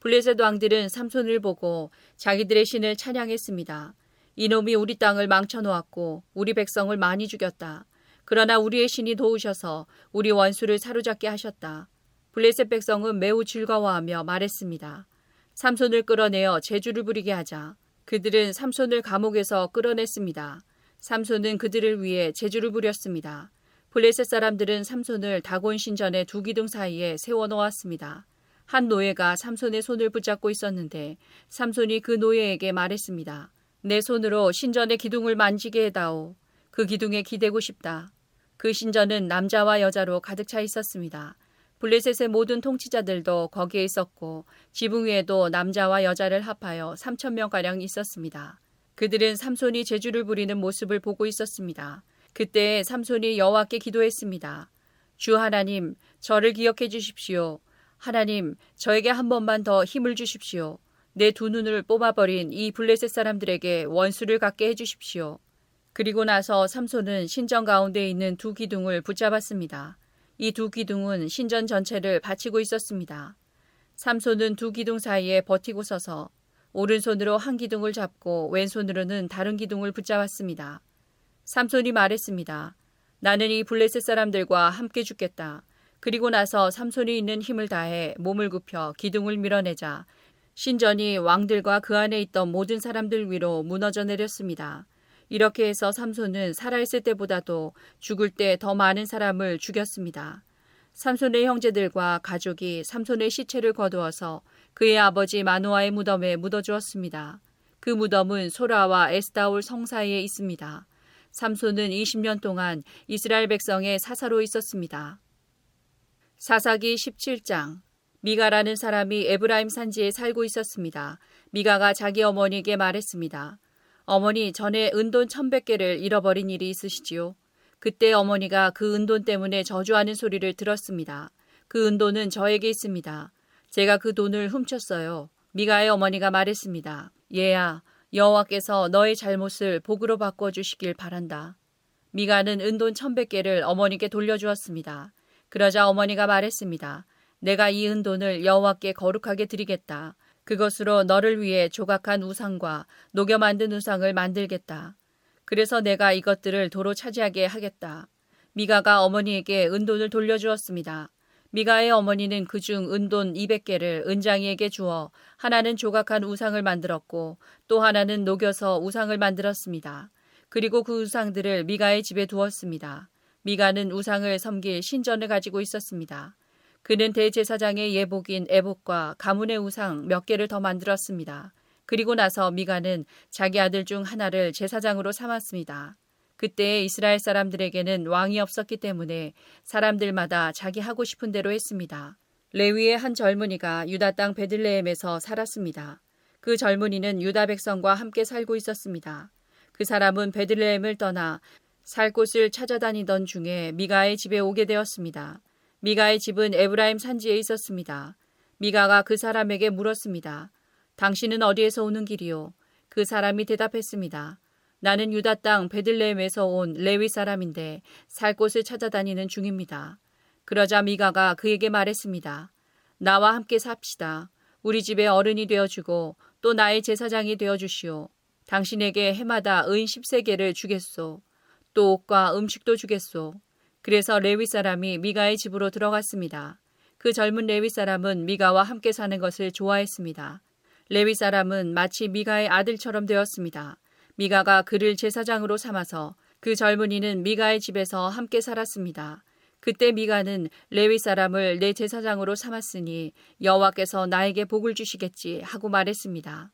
블레셋 왕들은 삼손을 보고 자기들의 신을 찬양했습니다. 이놈이 우리 땅을 망쳐놓았고 우리 백성을 많이 죽였다. 그러나 우리의 신이 도우셔서 우리 원수를 사로잡게 하셨다. 블레셋 백성은 매우 즐거워하며 말했습니다. 삼손을 끌어내어 제주를 부리게 하자. 그들은 삼손을 감옥에서 끌어냈습니다. 삼손은 그들을 위해 제주를 부렸습니다. 블레셋 사람들은 삼손을 다곤 신전의 두 기둥 사이에 세워 놓았습니다. 한 노예가 삼손의 손을 붙잡고 있었는데 삼손이 그 노예에게 말했습니다. 내 손으로 신전의 기둥을 만지게 해다오. 그 기둥에 기대고 싶다. 그 신전은 남자와 여자로 가득 차 있었습니다. 블레셋의 모든 통치자들도 거기에 있었고 지붕 위에도 남자와 여자를 합하여 3천 명가량 있었습니다. 그들은 삼손이 제주를 부리는 모습을 보고 있었습니다. 그때 삼손이 여호와께 기도했습니다. 주 하나님, 저를 기억해 주십시오. 하나님, 저에게 한 번만 더 힘을 주십시오. 내 두 눈을 뽑아버린 이 블레셋 사람들에게 원수를 갖게 해 주십시오. 그리고 나서 삼손은 신전 가운데 있는 두 기둥을 붙잡았습니다. 이 두 기둥은 신전 전체를 받치고 있었습니다. 삼손은 두 기둥 사이에 버티고 서서 오른손으로 한 기둥을 잡고 왼손으로는 다른 기둥을 붙잡았습니다. 삼손이 말했습니다. 나는 이 블레셋 사람들과 함께 죽겠다. 그리고 나서 삼손이 있는 힘을 다해 몸을 굽혀 기둥을 밀어내자 신전이 왕들과 그 안에 있던 모든 사람들 위로 무너져 내렸습니다. 이렇게 해서 삼손은 살아있을 때보다도 죽을 때 더 많은 사람을 죽였습니다. 삼손의 형제들과 가족이 삼손의 시체를 거두어서 그의 아버지 마노아의 무덤에 묻어주었습니다. 그 무덤은 소라와 에스다올 성 사이에 있습니다. 삼손은 20년 동안 이스라엘 백성의 사사로 있었습니다. 사사기 17장 미가라는 사람이 에브라임 산지에 살고 있었습니다. 미가가 자기 어머니에게 말했습니다. 어머니 전에 은돈 천백 개를 잃어버린 일이 있으시지요. 그때 어머니가 그 은돈 때문에 저주하는 소리를 들었습니다. 그 은돈은 저에게 있습니다. 제가 그 돈을 훔쳤어요. 미가의 어머니가 말했습니다. 얘야, 여호와께서 너의 잘못을 복으로 바꿔 주시길 바란다. 미가는 은돈 천백 개를 어머니께 돌려주었습니다. 그러자 어머니가 말했습니다. 내가 이 은돈을 여호와께 거룩하게 드리겠다. 그것으로 너를 위해 조각한 우상과 녹여 만든 우상을 만들겠다. 그래서 내가 이것들을 도로 차지하게 하겠다. 미가가 어머니에게 은돈을 돌려주었습니다. 미가의 어머니는 그중 은돈 200개를 은장이에게 주어 하나는 조각한 우상을 만들었고 또 하나는 녹여서 우상을 만들었습니다. 그리고 그 우상들을 미가의 집에 두었습니다. 미가는 우상을 섬길 신전을 가지고 있었습니다. 그는 대제사장의 예복인 에복과 가문의 우상 몇 개를 더 만들었습니다. 그리고 나서 미가는 자기 아들 중 하나를 제사장으로 삼았습니다. 그때 이스라엘 사람들에게는 왕이 없었기 때문에 사람들마다 자기 하고 싶은 대로 했습니다. 레위의 한 젊은이가 유다 땅 베들레헴에서 살았습니다. 그 젊은이는 유다 백성과 함께 살고 있었습니다. 그 사람은 베들레헴을 떠나 살 곳을 찾아다니던 중에 미가의 집에 오게 되었습니다. 미가의 집은 에브라임 산지에 있었습니다. 미가가 그 사람에게 물었습니다. 당신은 어디에서 오는 길이요? 그 사람이 대답했습니다. 나는 유다 땅 베들레헴에서 온 레위 사람인데 살 곳을 찾아다니는 중입니다. 그러자 미가가 그에게 말했습니다. 나와 함께 삽시다. 우리 집에 어른이 되어주고 또 나의 제사장이 되어주시오. 당신에게 해마다 은 10세계를 주겠소. 또 옷과 음식도 주겠소. 그래서 레위 사람이 미가의 집으로 들어갔습니다. 그 젊은 레위 사람은 미가와 함께 사는 것을 좋아했습니다. 레위 사람은 마치 미가의 아들처럼 되었습니다. 미가가 그를 제사장으로 삼아서 그 젊은이는 미가의 집에서 함께 살았습니다. 그때 미가는 레위 사람을 내 제사장으로 삼았으니 여호와께서 나에게 복을 주시겠지 하고 말했습니다.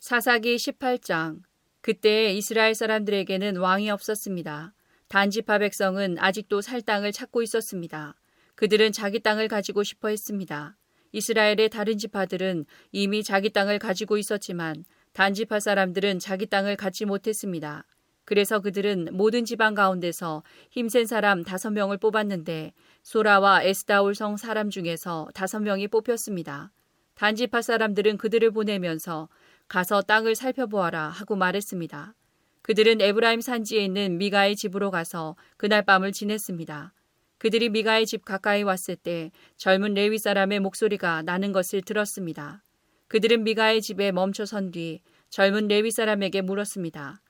사사기 18장 그때 이스라엘 사람들에게는 왕이 없었습니다. 단지파 백성은 아직도 살 땅을 찾고 있었습니다. 그들은 자기 땅을 가지고 싶어 했습니다. 이스라엘의 다른 지파들은 이미 자기 땅을 가지고 있었지만 단지파 사람들은 자기 땅을 갖지 못했습니다. 그래서 그들은 모든 지방 가운데서 힘센 사람 다섯 명을 뽑았는데 소라와 에스다올 성 사람 중에서 다섯 명이 뽑혔습니다. 단지파 사람들은 그들을 보내면서 가서 땅을 살펴보아라 하고 말했습니다. 그들은 에브라임 산지에 있는 미가의 집으로 가서 그날 밤을 지냈습니다. 그들이 미가의 집 가까이 왔을 때 젊은 레위 사람의 목소리가 나는 것을 들었습니다. 그들은 미가의 집에 멈춰 선 뒤 젊은 레위 사람에게 물었습니다.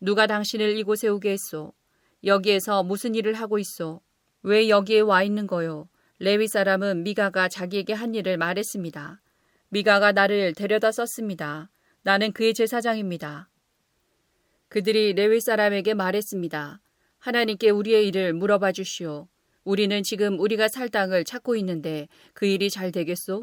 누가 당신을 이곳에 오게 했소? 여기에서 무슨 일을 하고 있소? 왜 여기에 와 있는 거요? 레위 사람은 미가가 자기에게 한 일을 말했습니다. 미가가 나를 데려다 썼습니다. 나는 그의 제사장입니다. 그들이 레위 사람에게 말했습니다. 하나님께 우리의 일을 물어봐 주시오. 우리는 지금 우리가 살 땅을 찾고 있는데 그 일이 잘 되겠소?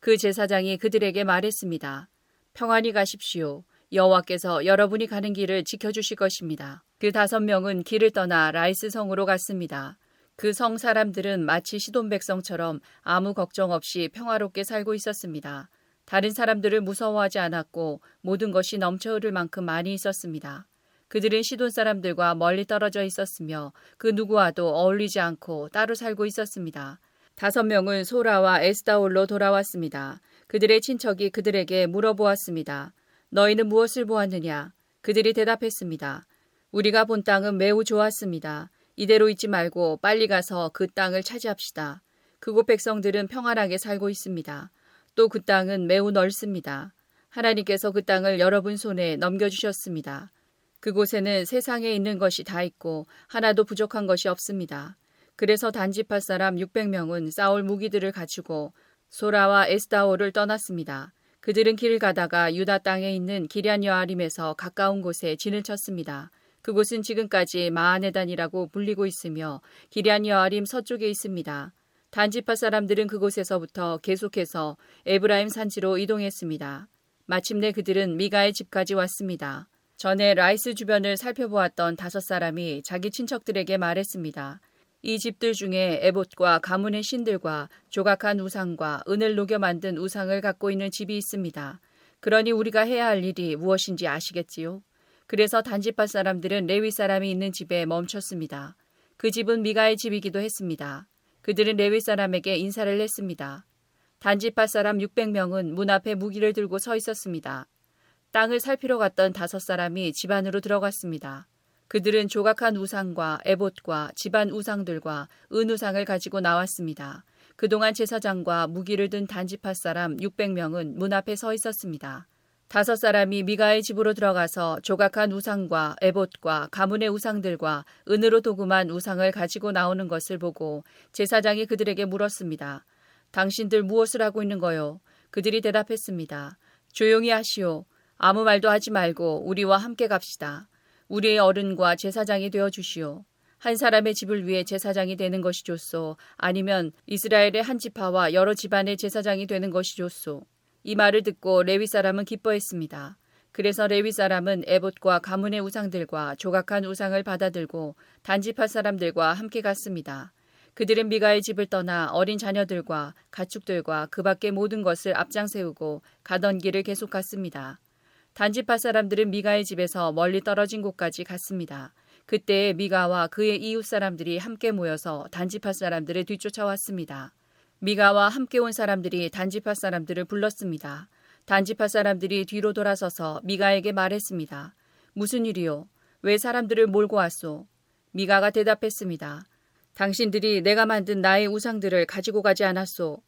그 제사장이 그들에게 말했습니다. 평안히 가십시오. 여호와께서 여러분이 가는 길을 지켜주실 것입니다. 그 다섯 명은 길을 떠나 라이스 성으로 갔습니다. 그 성 사람들은 마치 시돈 백성처럼 아무 걱정 없이 평화롭게 살고 있었습니다. 다른 사람들을 무서워하지 않았고 모든 것이 넘쳐 흐를 만큼 많이 있었습니다. 그들은 시돈 사람들과 멀리 떨어져 있었으며 그 누구와도 어울리지 않고 따로 살고 있었습니다. 다섯 명은 소라와 에스다올로 돌아왔습니다. 그들의 친척이 그들에게 물어보았습니다. 너희는 무엇을 보았느냐? 그들이 대답했습니다. 우리가 본 땅은 매우 좋았습니다. 이대로 있지 말고 빨리 가서 그 땅을 차지합시다. 그곳 백성들은 평안하게 살고 있습니다. 또 그 땅은 매우 넓습니다. 하나님께서 그 땅을 여러분 손에 넘겨주셨습니다. 그곳에는 세상에 있는 것이 다 있고 하나도 부족한 것이 없습니다. 그래서 단지파 사람 600명은 싸울 무기들을 갖추고 소라와 에스다오를 떠났습니다. 그들은 길을 가다가 유다 땅에 있는 기럇 여아림에서 가까운 곳에 진을 쳤습니다. 그곳은 지금까지 마하네단이라고 불리고 있으며 기럇여아림 서쪽에 있습니다. 단지파 사람들은 그곳에서부터 계속해서 에브라임 산지로 이동했습니다. 마침내 그들은 미가의 집까지 왔습니다. 전에 라이스 주변을 살펴보았던 다섯 사람이 자기 친척들에게 말했습니다. 이 집들 중에 에봇과 가문의 신들과 조각한 우상과 은을 녹여 만든 우상을 갖고 있는 집이 있습니다. 그러니 우리가 해야 할 일이 무엇인지 아시겠지요? 그래서 단지파 사람들은 레위 사람이 있는 집에 멈췄습니다. 그 집은 미가의 집이기도 했습니다. 그들은 레위 사람에게 인사를 했습니다. 단지파 사람 600명은 문 앞에 무기를 들고 서 있었습니다. 땅을 살피러 갔던 다섯 사람이 집 안으로 들어갔습니다. 그들은 조각한 우상과 에봇과 집안 우상들과 은우상을 가지고 나왔습니다. 그동안 제사장과 무기를 든 단지파 사람 600명은 문 앞에 서 있었습니다. 다섯 사람이 미가의 집으로 들어가서 조각한 우상과 에봇과 가문의 우상들과 은으로 도금한 우상을 가지고 나오는 것을 보고 제사장이 그들에게 물었습니다. 당신들 무엇을 하고 있는 거요? 그들이 대답했습니다. 조용히 하시오. 아무 말도 하지 말고 우리와 함께 갑시다. 우리의 어른과 제사장이 되어 주시오. 한 사람의 집을 위해 제사장이 되는 것이 좋소. 아니면 이스라엘의 한 지파와 여러 집안의 제사장이 되는 것이 좋소. 이 말을 듣고 레위 사람은 기뻐했습니다. 그래서 레위 사람은 에봇과 가문의 우상들과 조각한 우상을 받아들고 단지파 사람들과 함께 갔습니다. 그들은 미가의 집을 떠나 어린 자녀들과 가축들과 그 밖의 모든 것을 앞장 세우고 가던 길을 계속 갔습니다. 단지파 사람들은 미가의 집에서 멀리 떨어진 곳까지 갔습니다. 그때 미가와 그의 이웃 사람들이 함께 모여서 단지파 사람들을 뒤쫓아왔습니다. 미가와 함께 온 사람들이 단지파 사람들을 불렀습니다. 단지파 사람들이 뒤로 돌아서서 미가에게 말했습니다. 무슨 일이요? 왜 사람들을 몰고 왔소? 미가가 대답했습니다. 당신들이 내가 만든 나의 우상들을 가지고 가지 않았소.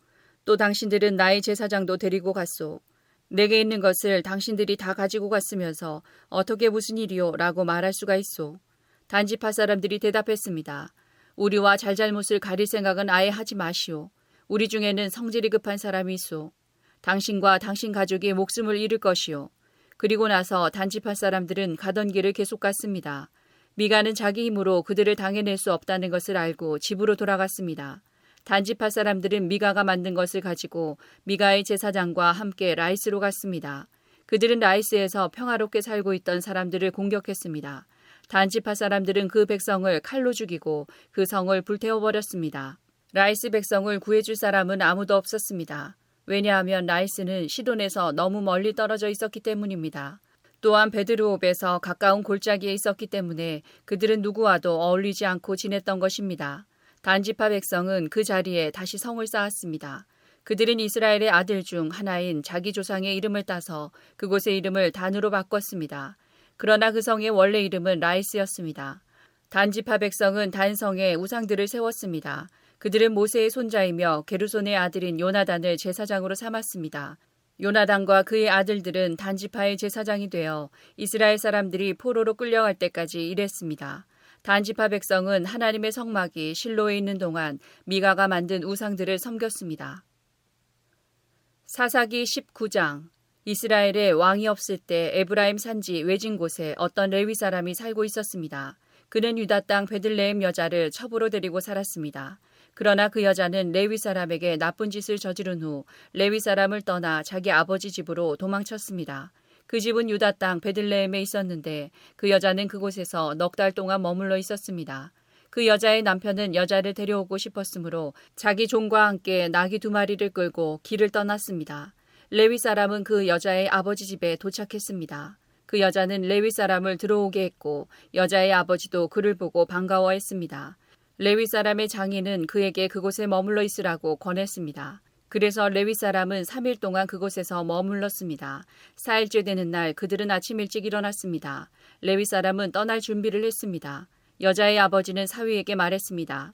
또 당신들은 나의 제사장도 데리고 갔소. 내게 있는 것을 당신들이 다 가지고 갔으면서 어떻게 무슨 일이요? 라고 말할 수가 있소. 단지파 사람들이 대답했습니다. 우리와 잘잘못을 가릴 생각은 아예 하지 마시오. 우리 중에는 성질이 급한 사람이 있소. 당신과 당신 가족이 목숨을 잃을 것이오. 그리고 나서 단지파 사람들은 가던 길을 계속 갔습니다. 미가는 자기 힘으로 그들을 당해낼 수 없다는 것을 알고 집으로 돌아갔습니다. 단지파 사람들은 미가가 만든 것을 가지고 미가의 제사장과 함께 라이스로 갔습니다. 그들은 라이스에서 평화롭게 살고 있던 사람들을 공격했습니다. 단지파 사람들은 그 백성을 칼로 죽이고 그 성을 불태워버렸습니다. 라이스 백성을 구해줄 사람은 아무도 없었습니다. 왜냐하면 라이스는 시돈에서 너무 멀리 떨어져 있었기 때문입니다. 또한 벧르홉에서 가까운 골짜기에 있었기 때문에 그들은 누구와도 어울리지 않고 지냈던 것입니다. 단지파 백성은 그 자리에 다시 성을 쌓았습니다. 그들은 이스라엘의 아들 중 하나인 자기 조상의 이름을 따서 그곳의 이름을 단으로 바꿨습니다. 그러나 그 성의 원래 이름은 라이스였습니다. 단지파 백성은 단성에 우상들을 세웠습니다. 그들은 모세의 손자이며 게르손의 아들인 요나단을 제사장으로 삼았습니다. 요나단과 그의 아들들은 단지파의 제사장이 되어 이스라엘 사람들이 포로로 끌려갈 때까지 일했습니다. 단지파 백성은 하나님의 성막이 실로에 있는 동안 미가가 만든 우상들을 섬겼습니다. 사사기 19장 이스라엘에 왕이 없을 때 에브라임 산지 외진 곳에 어떤 레위 사람이 살고 있었습니다. 그는 유다 땅 베들레헴 여자를 첩으로 데리고 살았습니다. 그러나 그 여자는 레위 사람에게 나쁜 짓을 저지른 후 레위 사람을 떠나 자기 아버지 집으로 도망쳤습니다. 그 집은 유다 땅 베들레헴에 있었는데 그 여자는 그곳에서 넉 달 동안 머물러 있었습니다. 그 여자의 남편은 여자를 데려오고 싶었으므로 자기 종과 함께 나귀 두 마리를 끌고 길을 떠났습니다. 레위 사람은 그 여자의 아버지 집에 도착했습니다. 그 여자는 레위 사람을 들어오게 했고 여자의 아버지도 그를 보고 반가워했습니다. 레위 사람의 장인은 그에게 그곳에 머물러 있으라고 권했습니다. 그래서 레위 사람은 3일 동안 그곳에서 머물렀습니다. 4일째 되는 날 그들은 아침 일찍 일어났습니다. 레위 사람은 떠날 준비를 했습니다. 여자의 아버지는 사위에게 말했습니다.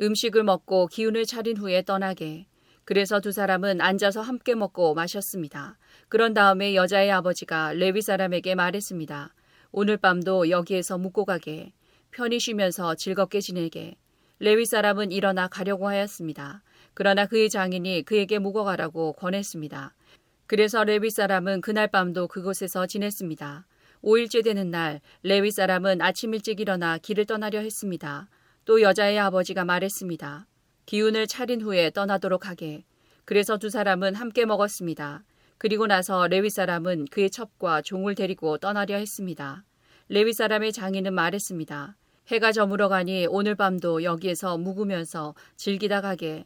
음식을 먹고 기운을 차린 후에 떠나게. 그래서 두 사람은 앉아서 함께 먹고 마셨습니다. 그런 다음에 여자의 아버지가 레위 사람에게 말했습니다. 오늘 밤도 여기에서 묵고 가게. 편히 쉬면서 즐겁게 지내게. 레위 사람은 일어나 가려고 하였습니다. 그러나 그의 장인이 그에게 묵어가라고 권했습니다. 그래서 레위 사람은 그날 밤도 그곳에서 지냈습니다. 5일째 되는 날 레위 사람은 아침 일찍 일어나 길을 떠나려 했습니다. 또 여자의 아버지가 말했습니다. 기운을 차린 후에 떠나도록 하게. 그래서 두 사람은 함께 먹었습니다. 그리고 나서 레위 사람은 그의 첩과 종을 데리고 떠나려 했습니다. 레위 사람의 장인은 말했습니다. 해가 저물어 가니 오늘 밤도 여기에서 묵으면서 즐기다 가게.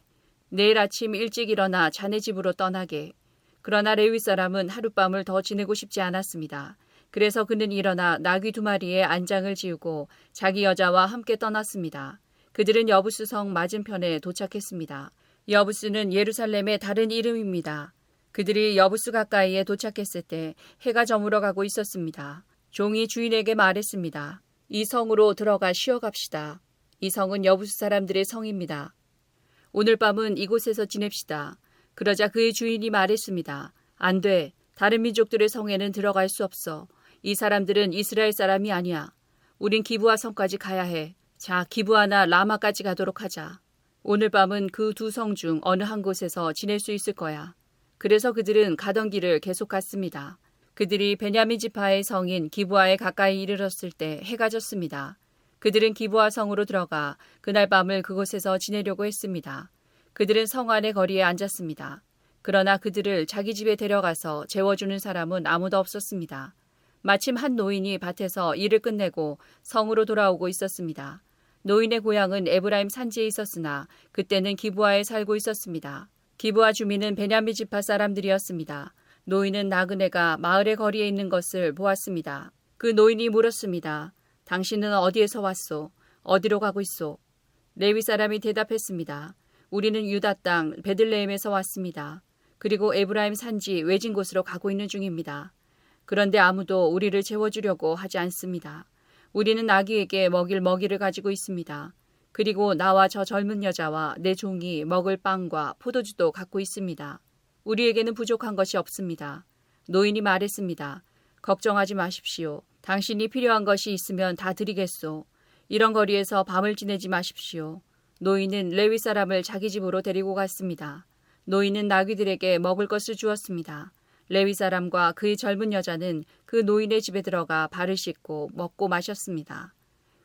내일 아침 일찍 일어나 자네 집으로 떠나게. 그러나 레위 사람은 하룻밤을 더 지내고 싶지 않았습니다. 그래서 그는 일어나 나귀 두 마리에 안장을 지우고 자기 여자와 함께 떠났습니다. 그들은 여부스 성 맞은편에 도착했습니다. 여부스는 예루살렘의 다른 이름입니다. 그들이 여부스 가까이에 도착했을 때 해가 저물어 가고 있었습니다. 종이 주인에게 말했습니다. 이 성으로 들어가 쉬어갑시다. 이 성은 여부스 사람들의 성입니다. 오늘 밤은 이곳에서 지냅시다. 그러자 그의 주인이 말했습니다. 안 돼. 다른 민족들의 성에는 들어갈 수 없어. 이 사람들은 이스라엘 사람이 아니야. 우린 기부하 성까지 가야 해. 자, 기부하나 라마까지 가도록 하자. 오늘 밤은 그 두 성 중 어느 한 곳에서 지낼 수 있을 거야. 그래서 그들은 가던 길을 계속 갔습니다. 그들이 베냐민 지파의 성인 기부하에 가까이 이르렀을 때 해가 졌습니다. 그들은 기부하 성으로 들어가 그날 밤을 그곳에서 지내려고 했습니다. 그들은 성 안의 거리에 앉았습니다. 그러나 그들을 자기 집에 데려가서 재워주는 사람은 아무도 없었습니다. 마침 한 노인이 밭에서 일을 끝내고 성으로 돌아오고 있었습니다. 노인의 고향은 에브라임 산지에 있었으나 그때는 기부하에 살고 있었습니다. 기부하 주민은 베냐민 지파 사람들이었습니다. 노인은 나그네가 마을의 거리에 있는 것을 보았습니다. 그 노인이 물었습니다. 당신은 어디에서 왔소? 어디로 가고 있소? 레위 사람이 대답했습니다. 우리는 유다 땅 베들레헴에서 왔습니다. 그리고 에브라임 산지 외진 곳으로 가고 있는 중입니다. 그런데 아무도 우리를 재워주려고 하지 않습니다. 우리는 아기에게 먹일 먹이를 가지고 있습니다. 그리고 나와 저 젊은 여자와 내 종이 먹을 빵과 포도주도 갖고 있습니다. 우리에게는 부족한 것이 없습니다. 노인이 말했습니다. 걱정하지 마십시오. 당신이 필요한 것이 있으면 다 드리겠소. 이런 거리에서 밤을 지내지 마십시오. 노인은 레위 사람을 자기 집으로 데리고 갔습니다. 노인은 나귀들에게 먹을 것을 주었습니다. 레위 사람과 그의 젊은 여자는 그 노인의 집에 들어가 발을 씻고 먹고 마셨습니다.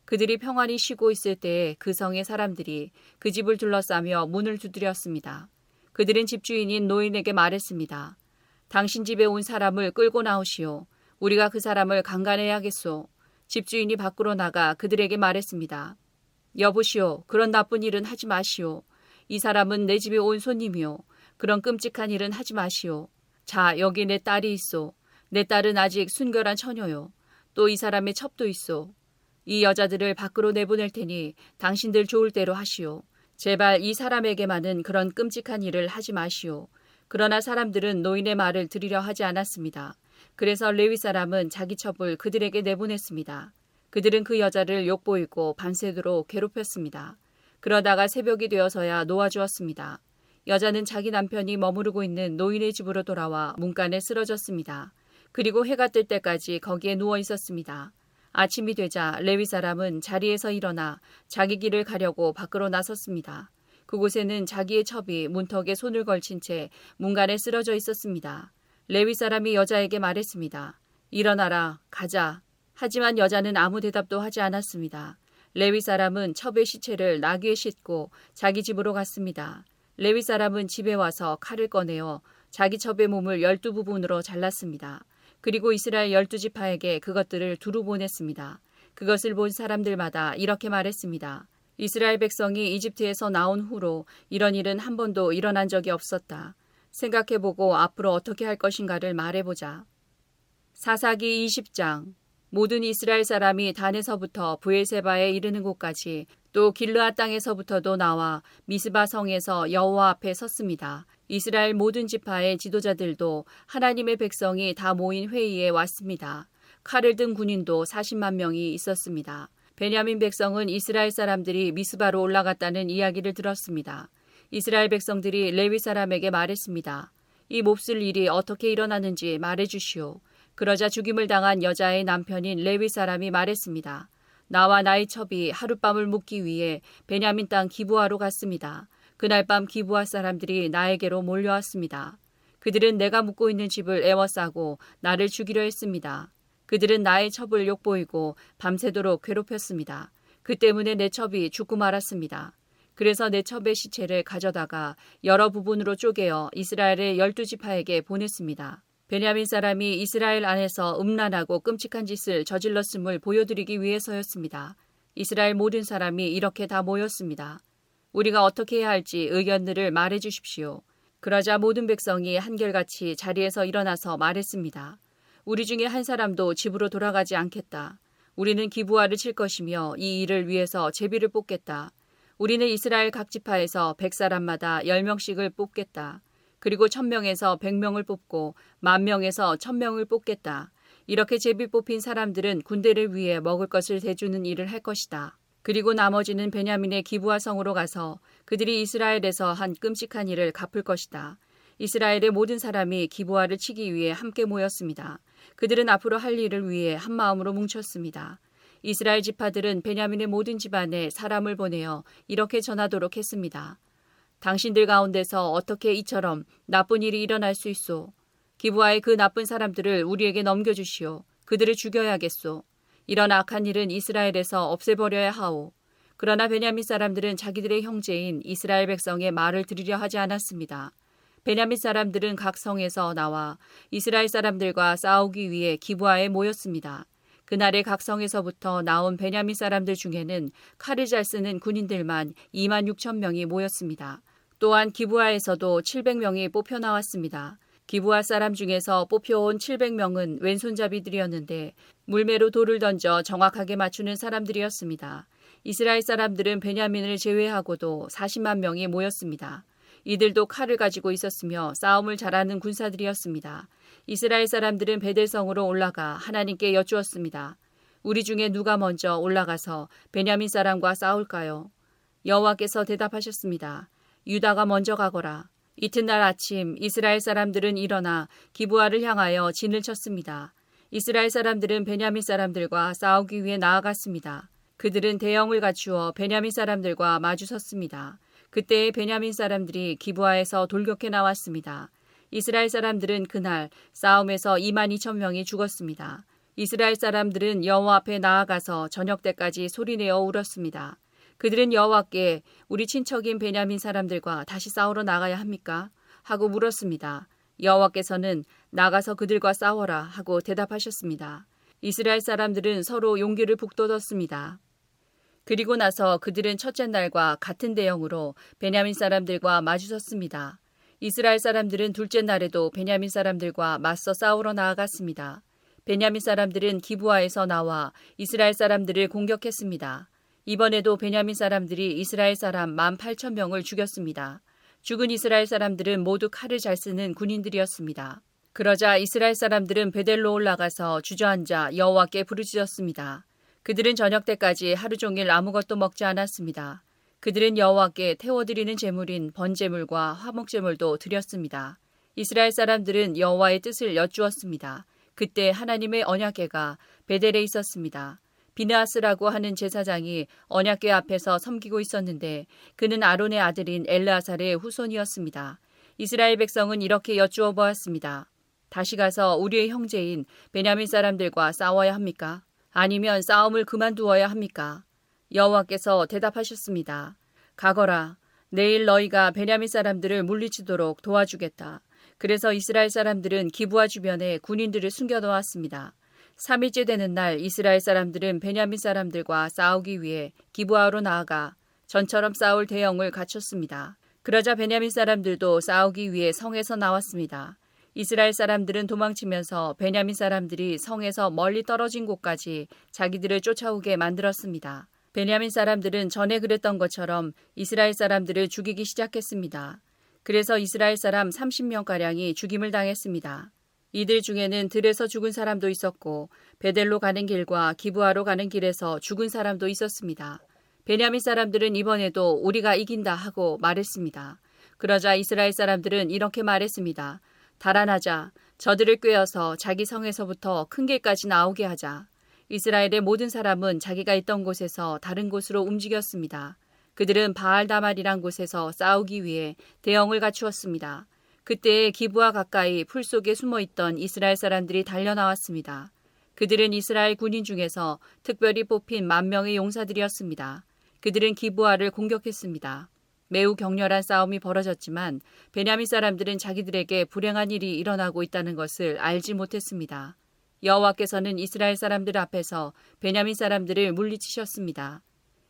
그들이 평안히 쉬고 있을 때에 그 성의 사람들이 그 집을 둘러싸며 문을 두드렸습니다. 그들은 집주인인 노인에게 말했습니다. 당신 집에 온 사람을 끌고 나오시오. 우리가 그 사람을 강간해야겠소. 집주인이 밖으로 나가 그들에게 말했습니다. 여보시오, 그런 나쁜 일은 하지 마시오. 이 사람은 내 집에 온 손님이오. 그런 끔찍한 일은 하지 마시오. 자, 여기 내 딸이 있소. 내 딸은 아직 순결한 처녀요. 또 이 사람의 첩도 있소. 이 여자들을 밖으로 내보낼 테니 당신들 좋을 대로 하시오. 제발 이 사람에게만은 그런 끔찍한 일을 하지 마시오. 그러나 사람들은 노인의 말을 들으려 하지 않았습니다. 그래서 레위 사람은 자기 첩을 그들에게 내보냈습니다. 그들은 그 여자를 욕보이고 밤새도록 괴롭혔습니다. 그러다가 새벽이 되어서야 놓아주었습니다. 여자는 자기 남편이 머무르고 있는 노인의 집으로 돌아와 문간에 쓰러졌습니다. 그리고 해가 뜰 때까지 거기에 누워 있었습니다. 아침이 되자 레위 사람은 자리에서 일어나 자기 길을 가려고 밖으로 나섰습니다. 그곳에는 자기의 첩이 문턱에 손을 걸친 채 문간에 쓰러져 있었습니다. 레위 사람이 여자에게 말했습니다. 일어나라, 가자. 하지만 여자는 아무 대답도 하지 않았습니다. 레위 사람은 첩의 시체를 나귀에 싣고 자기 집으로 갔습니다. 레위 사람은 집에 와서 칼을 꺼내어 자기 첩의 몸을 열두 부분으로 잘랐습니다. 그리고 이스라엘 열두 지파에게 그것들을 두루 보냈습니다. 그것을 본 사람들마다 이렇게 말했습니다. 이스라엘 백성이 이집트에서 나온 후로 이런 일은 한 번도 일어난 적이 없었다. 생각해보고 앞으로 어떻게 할 것인가를 말해보자. 사사기 20장 모든 이스라엘 사람이 단에서부터 부엘세바에 이르는 곳까지 또 길르아 땅에서부터도 나와 미스바 성에서 여호와 앞에 섰습니다. 이스라엘 모든 지파의 지도자들도 하나님의 백성이 다 모인 회의에 왔습니다. 칼을 든 군인도 40만 명이 있었습니다. 베냐민 백성은 이스라엘 사람들이 미스바로 올라갔다는 이야기를 들었습니다. 이스라엘 백성들이 레위 사람에게 말했습니다. 이 몹쓸 일이 어떻게 일어나는지 말해 주시오. 그러자 죽임을 당한 여자의 남편인 레위 사람이 말했습니다. 나와 나의 첩이 하룻밤을 묵기 위해 베냐민 땅 기부하러 갔습니다. 그날 밤 기부하 사람들이 나에게로 몰려왔습니다. 그들은 내가 묵고 있는 집을 애워싸고 나를 죽이려 했습니다. 그들은 나의 첩을 욕보이고 밤새도록 괴롭혔습니다. 그 때문에 내 첩이 죽고 말았습니다. 그래서 내 첩의 시체를 가져다가 여러 부분으로 쪼개어 이스라엘의 열두 지파에게 보냈습니다. 베냐민 사람이 이스라엘 안에서 음란하고 끔찍한 짓을 저질렀음을 보여드리기 위해서였습니다. 이스라엘 모든 사람이 이렇게 다 모였습니다. 우리가 어떻게 해야 할지 의견들을 말해 주십시오. 그러자 모든 백성이 한결같이 자리에서 일어나서 말했습니다. 우리 중에 한 사람도 집으로 돌아가지 않겠다. 우리는 기부화를 칠 것이며 이 일을 위해서 제비를 뽑겠다. 우리는 이스라엘 각 지파에서 백 사람마다 열 명씩을 뽑겠다. 그리고 천 명에서 백 명을 뽑고 만 명에서 천 명을 뽑겠다. 이렇게 제비 뽑힌 사람들은 군대를 위해 먹을 것을 대주는 일을 할 것이다. 그리고 나머지는 베냐민의 기부화 성으로 가서 그들이 이스라엘에서 한 끔찍한 일을 갚을 것이다. 이스라엘의 모든 사람이 기부화를 치기 위해 함께 모였습니다. 그들은 앞으로 할 일을 위해 한 마음으로 뭉쳤습니다. 이스라엘 지파들은 베냐민의 모든 집안에 사람을 보내어 이렇게 전하도록 했습니다. 당신들 가운데서 어떻게 이처럼 나쁜 일이 일어날 수 있소? 기부하의 그 나쁜 사람들을 우리에게 넘겨주시오. 그들을 죽여야겠소. 이런 악한 일은 이스라엘에서 없애버려야 하오. 그러나 베냐민 사람들은 자기들의 형제인 이스라엘 백성의 말을 들으려 하지 않았습니다. 베냐민 사람들은 각 성에서 나와 이스라엘 사람들과 싸우기 위해 기부하에 모였습니다. 그날의 각 성에서부터 나온 베냐민 사람들 중에는 칼을 잘 쓰는 군인들만 2만 6천 명이 모였습니다. 또한 기부하에서도 700명이 뽑혀 나왔습니다. 기부하 사람 중에서 뽑혀온 700명은 왼손잡이들이었는데 물매로 돌을 던져 정확하게 맞추는 사람들이었습니다. 이스라엘 사람들은 베냐민을 제외하고도 40만 명이 모였습니다. 이들도 칼을 가지고 있었으며 싸움을 잘하는 군사들이었습니다. 이스라엘 사람들은 베델성으로 올라가 하나님께 여쭈었습니다. 우리 중에 누가 먼저 올라가서 베냐민 사람과 싸울까요? 여호와께서 대답하셨습니다. 유다가 먼저 가거라. 이튿날 아침 이스라엘 사람들은 일어나 기부아를 향하여 진을 쳤습니다. 이스라엘 사람들은 베냐민 사람들과 싸우기 위해 나아갔습니다. 그들은 대형을 갖추어 베냐민 사람들과 마주섰습니다. 그때 베냐민 사람들이 기부아에서 돌격해 나왔습니다. 이스라엘 사람들은 그날 싸움에서 2만 2천 명이 죽었습니다. 이스라엘 사람들은 여호와 앞에 나아가서 저녁 때까지 소리내어 울었습니다. 그들은 여호와께 우리 친척인 베냐민 사람들과 다시 싸우러 나가야 합니까? 하고 물었습니다. 여호와께서는 나가서 그들과 싸워라 하고 대답하셨습니다. 이스라엘 사람들은 서로 용기를 북돋았습니다. 그리고 나서 그들은 첫째 날과 같은 대형으로 베냐민 사람들과 마주섰습니다. 이스라엘 사람들은 둘째 날에도 베냐민 사람들과 맞서 싸우러 나아갔습니다. 베냐민 사람들은 기부하에서 나와 이스라엘 사람들을 공격했습니다. 이번에도 베냐민 사람들이 이스라엘 사람 1만 8천 명을 죽였습니다. 죽은 이스라엘 사람들은 모두 칼을 잘 쓰는 군인들이었습니다. 그러자 이스라엘 사람들은 베델로 올라가서 주저앉아 여호와께 부르짖었습니다. 그들은 저녁 때까지 하루 종일 아무것도 먹지 않았습니다. 그들은 여호와께 태워드리는 제물인 번제물과 화목제물도 드렸습니다. 이스라엘 사람들은 여호와의 뜻을 여쭈었습니다. 그때 하나님의 언약궤가 베델에 있었습니다. 비느하스라고 하는 제사장이 언약궤 앞에서 섬기고 있었는데 그는 아론의 아들인 엘르아살의 후손이었습니다. 이스라엘 백성은 이렇게 여쭈어 보았습니다. 다시 가서 우리의 형제인 베냐민 사람들과 싸워야 합니까? 아니면 싸움을 그만두어야 합니까? 여호와께서 대답하셨습니다. 가거라. 내일 너희가 베냐민 사람들을 물리치도록 도와주겠다. 그래서 이스라엘 사람들은 기부하 주변에 군인들을 숨겨놓았습니다. 3일째 되는 날 이스라엘 사람들은 베냐민 사람들과 싸우기 위해 기부하로 나아가 전처럼 싸울 대형을 갖췄습니다. 그러자 베냐민 사람들도 싸우기 위해 성에서 나왔습니다. 이스라엘 사람들은 도망치면서 베냐민 사람들이 성에서 멀리 떨어진 곳까지 자기들을 쫓아오게 만들었습니다. 베냐민 사람들은 전에 그랬던 것처럼 이스라엘 사람들을 죽이기 시작했습니다. 그래서 이스라엘 사람 30명가량이 죽임을 당했습니다. 이들 중에는 들에서 죽은 사람도 있었고 베델로 가는 길과 기부하로 가는 길에서 죽은 사람도 있었습니다. 베냐민 사람들은 이번에도 우리가 이긴다 하고 말했습니다. 그러자 이스라엘 사람들은 이렇게 말했습니다. 달아나자. 저들을 꿰어서 자기 성에서부터 큰 길까지 나오게 하자. 이스라엘의 모든 사람은 자기가 있던 곳에서 다른 곳으로 움직였습니다. 그들은 바알 다말이란 곳에서 싸우기 위해 대형을 갖추었습니다. 그때 기부와 가까이 풀 속에 숨어 있던 이스라엘 사람들이 달려 나왔습니다. 그들은 이스라엘 군인 중에서 특별히 뽑힌 만 명의 용사들이었습니다. 그들은 기부아를 공격했습니다. 매우 격렬한 싸움이 벌어졌지만 베냐민 사람들은 자기들에게 불행한 일이 일어나고 있다는 것을 알지 못했습니다. 여호와께서는 이스라엘 사람들 앞에서 베냐민 사람들을 물리치셨습니다.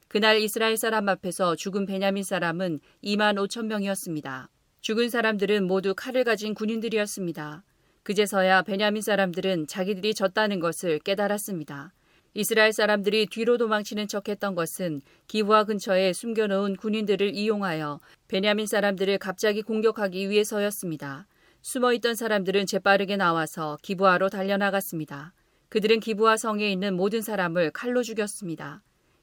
그날 이스라엘 사람 앞에서 죽은 베냐민 사람은 2만 5천 명이었습니다. 죽은 사람들은 모두 칼을 가진 군인들이었습니다. 그제서야 베냐민 사람들은 자기들이 졌다는 것을 깨달았습니다. 이스라엘 사람들이 뒤로 도망치는 척 했던 것은 기부와 근처에 숨겨놓은 군인들을 이용하여 베냐민 사람들을 갑자기 공격하기 위해서였습니다. 숨어있던 사람들은 재빠르게 나와서 기부하로 달려나갔습니다. 그들은 기부하 성에 있는 모든 사람을 칼로 죽였습니다.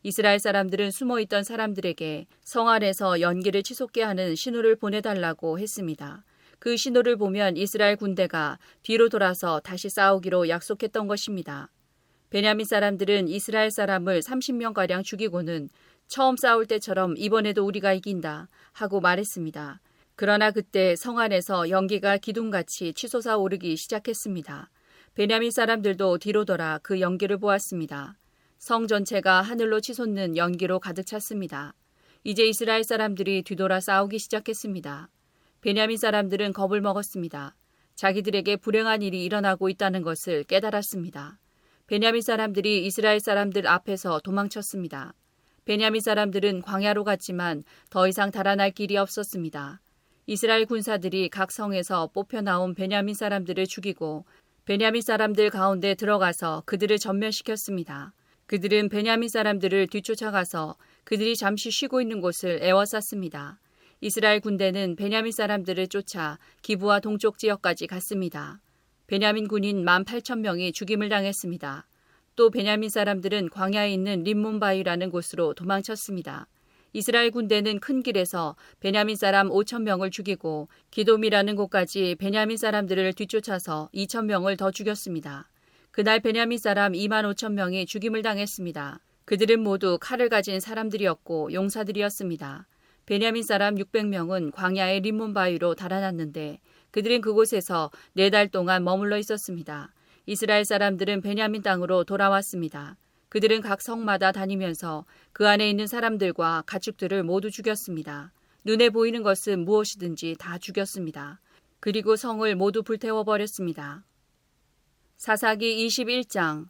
이스라엘 사람들은 숨어 있던 사람들에게 성 안에서 연기를 치솟게 하는 신호를 보내달라고 했습니다. 그 신호를 보면 이스라엘 군대가 뒤로 돌아서 다시 싸우기로 약속했던 것입니다. 베냐민 사람들은 이스라엘 사람을 30명가량 죽이고는 처음 싸울 때처럼 이번에도 우리가 이긴다 하고 말했습니다. 그러나 그때 성 안에서 연기가 기둥같이 치솟아 오르기 시작했습니다. 베냐민 사람들도 뒤로 돌아 그 연기를 보았습니다. 성 전체가 하늘로 치솟는 연기로 가득 찼습니다. 이제 이스라엘 사람들이 뒤돌아 싸우기 시작했습니다. 베냐민 사람들은 겁을 먹었습니다. 자기들에게 불행한 일이 일어나고 있다는 것을 깨달았습니다. 베냐민 사람들이 이스라엘 사람들 앞에서 도망쳤습니다. 베냐민 사람들은 광야로 갔지만 더 이상 달아날 길이 없었습니다. 이스라엘 군사들이 각 성에서 뽑혀 나온 베냐민 사람들을 죽이고 베냐민 사람들 가운데 들어가서 그들을 전멸시켰습니다. 그들은 베냐민 사람들을 뒤쫓아가서 그들이 잠시 쉬고 있는 곳을 에워쌌습니다. 이스라엘 군대는 베냐민 사람들을 쫓아 기부와 동쪽 지역까지 갔습니다. 베냐민 군인 1만 8천 명이 죽임을 당했습니다. 또 베냐민 사람들은 광야에 있는 림몬바위라는 곳으로 도망쳤습니다. 이스라엘 군대는 큰 길에서 베냐민 사람 5천 명을 죽이고 기돔이라는 곳까지 베냐민 사람들을 뒤쫓아서 2천 명을 더 죽였습니다. 그날 베냐민 사람 2만 5천 명이 죽임을 당했습니다. 그들은 모두 칼을 가진 사람들이었고 용사들이었습니다. 베냐민 사람 600명은 광야의 림몬 바위로 달아났는데 그들은 그곳에서 네 달 동안 머물러 있었습니다. 이스라엘 사람들은 베냐민 땅으로 돌아왔습니다. 그들은 각 성마다 다니면서 그 안에 있는 사람들과 가축들을 모두 죽였습니다. 눈에 보이는 것은 무엇이든지 다 죽였습니다. 그리고 성을 모두 불태워 버렸습니다. 사사기 21장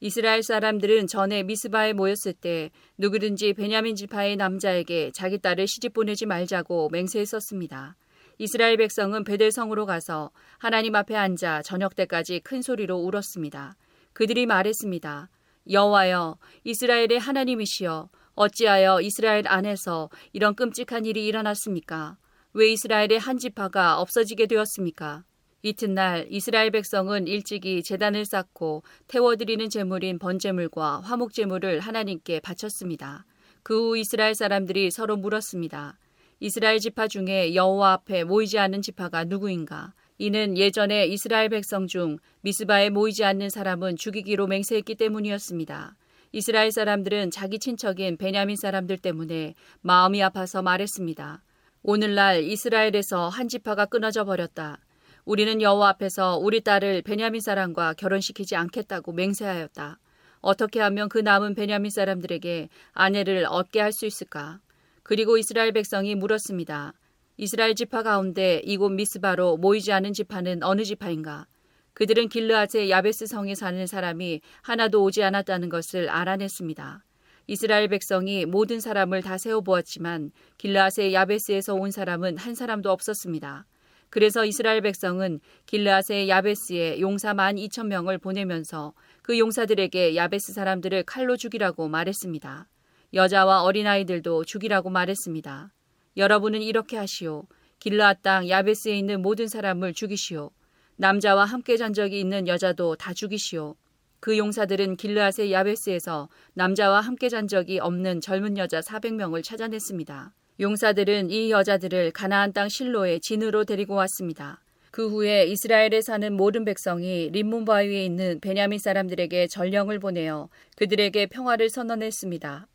이스라엘 사람들은 전에 미스바에 모였을 때 누구든지 베냐민 지파의 남자에게 자기 딸을 시집 보내지 말자고 맹세했었습니다. 이스라엘 백성은 베델성으로 가서 하나님 앞에 앉아 저녁 때까지 큰 소리로 울었습니다. 그들이 말했습니다. 여호와여 이스라엘의 하나님이시여 어찌하여 이스라엘 안에서 이런 끔찍한 일이 일어났습니까? 왜 이스라엘의 한 지파가 없어지게 되었습니까? 이튿날 이스라엘 백성은 일찍이 제단을 쌓고 태워드리는 제물인 번제물과 화목제물을 하나님께 바쳤습니다. 그 후 이스라엘 사람들이 서로 물었습니다. 이스라엘 지파 중에 여호와 앞에 모이지 않는 지파가 누구인가? 이는 예전에 이스라엘 백성 중 미스바에 모이지 않는 사람은 죽이기로 맹세했기 때문이었습니다. 이스라엘 사람들은 자기 친척인 베냐민 사람들 때문에 마음이 아파서 말했습니다. 오늘날 이스라엘에서 한 지파가 끊어져 버렸다. 우리는 여호와 앞에서 우리 딸을 베냐민 사람과 결혼시키지 않겠다고 맹세하였다. 어떻게 하면 그 남은 베냐민 사람들에게 아내를 얻게 할 수 있을까? 그리고 이스라엘 백성이 물었습니다. 이스라엘 지파 가운데 이곳 미스바로 모이지 않은 지파는 어느 지파인가? 그들은 길르앗의 야베스 성에 사는 사람이 하나도 오지 않았다는 것을 알아냈습니다. 이스라엘 백성이 모든 사람을 다 세어 보았지만 길르앗의 야베스에서 온 사람은 한 사람도 없었습니다. 그래서 이스라엘 백성은 길르앗의 야베스에 용사 만 이천 명을 보내면서 그 용사들에게 야베스 사람들을 칼로 죽이라고 말했습니다. 여자와 어린아이들도 죽이라고 말했습니다. 여러분은 이렇게 하시오. 길르앗 땅 야베스에 있는 모든 사람을 죽이시오. 남자와 함께 잔 적이 있는 여자도 다 죽이시오. 그 용사들은 길르앗의 야베스에서 남자와 함께 잔 적이 없는 젊은 여자 400명을 찾아냈습니다. 용사들은 이 여자들을 가나안 땅 실로에 진으로 데리고 왔습니다. 그 후에 이스라엘에 사는 모든 백성이 림몬 바위에 있는 베냐민 사람들에게 전령을 보내어 그들에게 평화를 선언했습니다.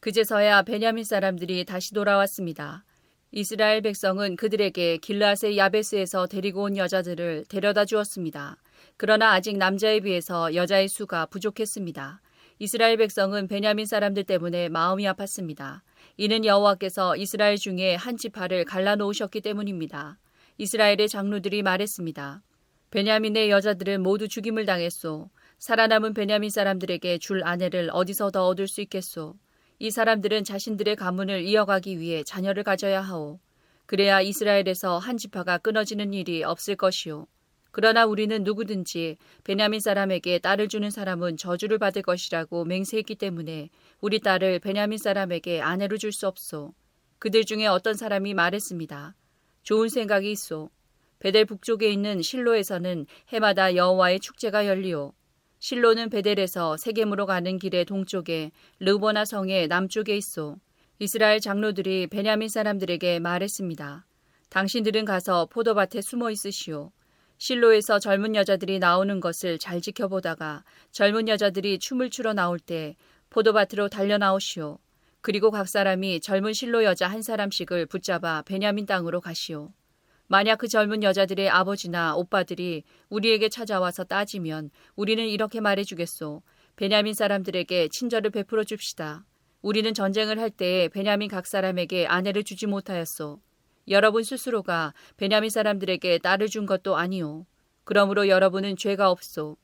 그제서야 베냐민 사람들이 다시 돌아왔습니다. 이스라엘 백성은 그들에게 길라세 야베스에서 데리고 온 여자들을 데려다 주었습니다. 그러나 아직 남자에 비해서 여자의 수가 부족했습니다. 이스라엘 백성은 베냐민 사람들 때문에 마음이 아팠습니다. 이는 여호와께서 이스라엘 중에 한 지파를 갈라놓으셨기 때문입니다. 이스라엘의 장로들이 말했습니다. 베냐민의 여자들은 모두 죽임을 당했소. 살아남은 베냐민 사람들에게 줄 아내를 어디서 더 얻을 수 있겠소. 이 사람들은 자신들의 가문을 이어가기 위해 자녀를 가져야 하오. 그래야 이스라엘에서 한 지파가 끊어지는 일이 없을 것이오. 그러나 우리는 누구든지 베냐민 사람에게 딸을 주는 사람은 저주를 받을 것이라고 맹세했기 때문에 우리 딸을 베냐민 사람에게 아내로 줄 수 없소. 그들 중에 어떤 사람이 말했습니다. 좋은 생각이 있소. 베델 북쪽에 있는 실로에서는 해마다 여호와의 축제가 열리오. 실로는 베델에서 세겜으로 가는 길의 동쪽에 르보나 성의 남쪽에 있어 이스라엘 장로들이 베냐민 사람들에게 말했습니다. 당신들은 가서 포도밭에 숨어 있으시오. 실로에서 젊은 여자들이 나오는 것을 잘 지켜보다가 젊은 여자들이 춤을 추러 나올 때 포도밭으로 달려 나오시오. 그리고 각 사람이 젊은 실로 여자 한 사람씩을 붙잡아 베냐민 땅으로 가시오. 만약 그 젊은 여자들의 아버지나 오빠들이 우리에게 찾아와서 따지면 우리는 이렇게 말해주겠소. 베냐민 사람들에게 친절을 베풀어 줍시다. 우리는 전쟁을 할 때에 베냐민 각 사람에게 아내를 주지 못하였소. 여러분 스스로가 베냐민 사람들에게 딸을 준 것도 아니오. 그러므로 여러분은 죄가 없소.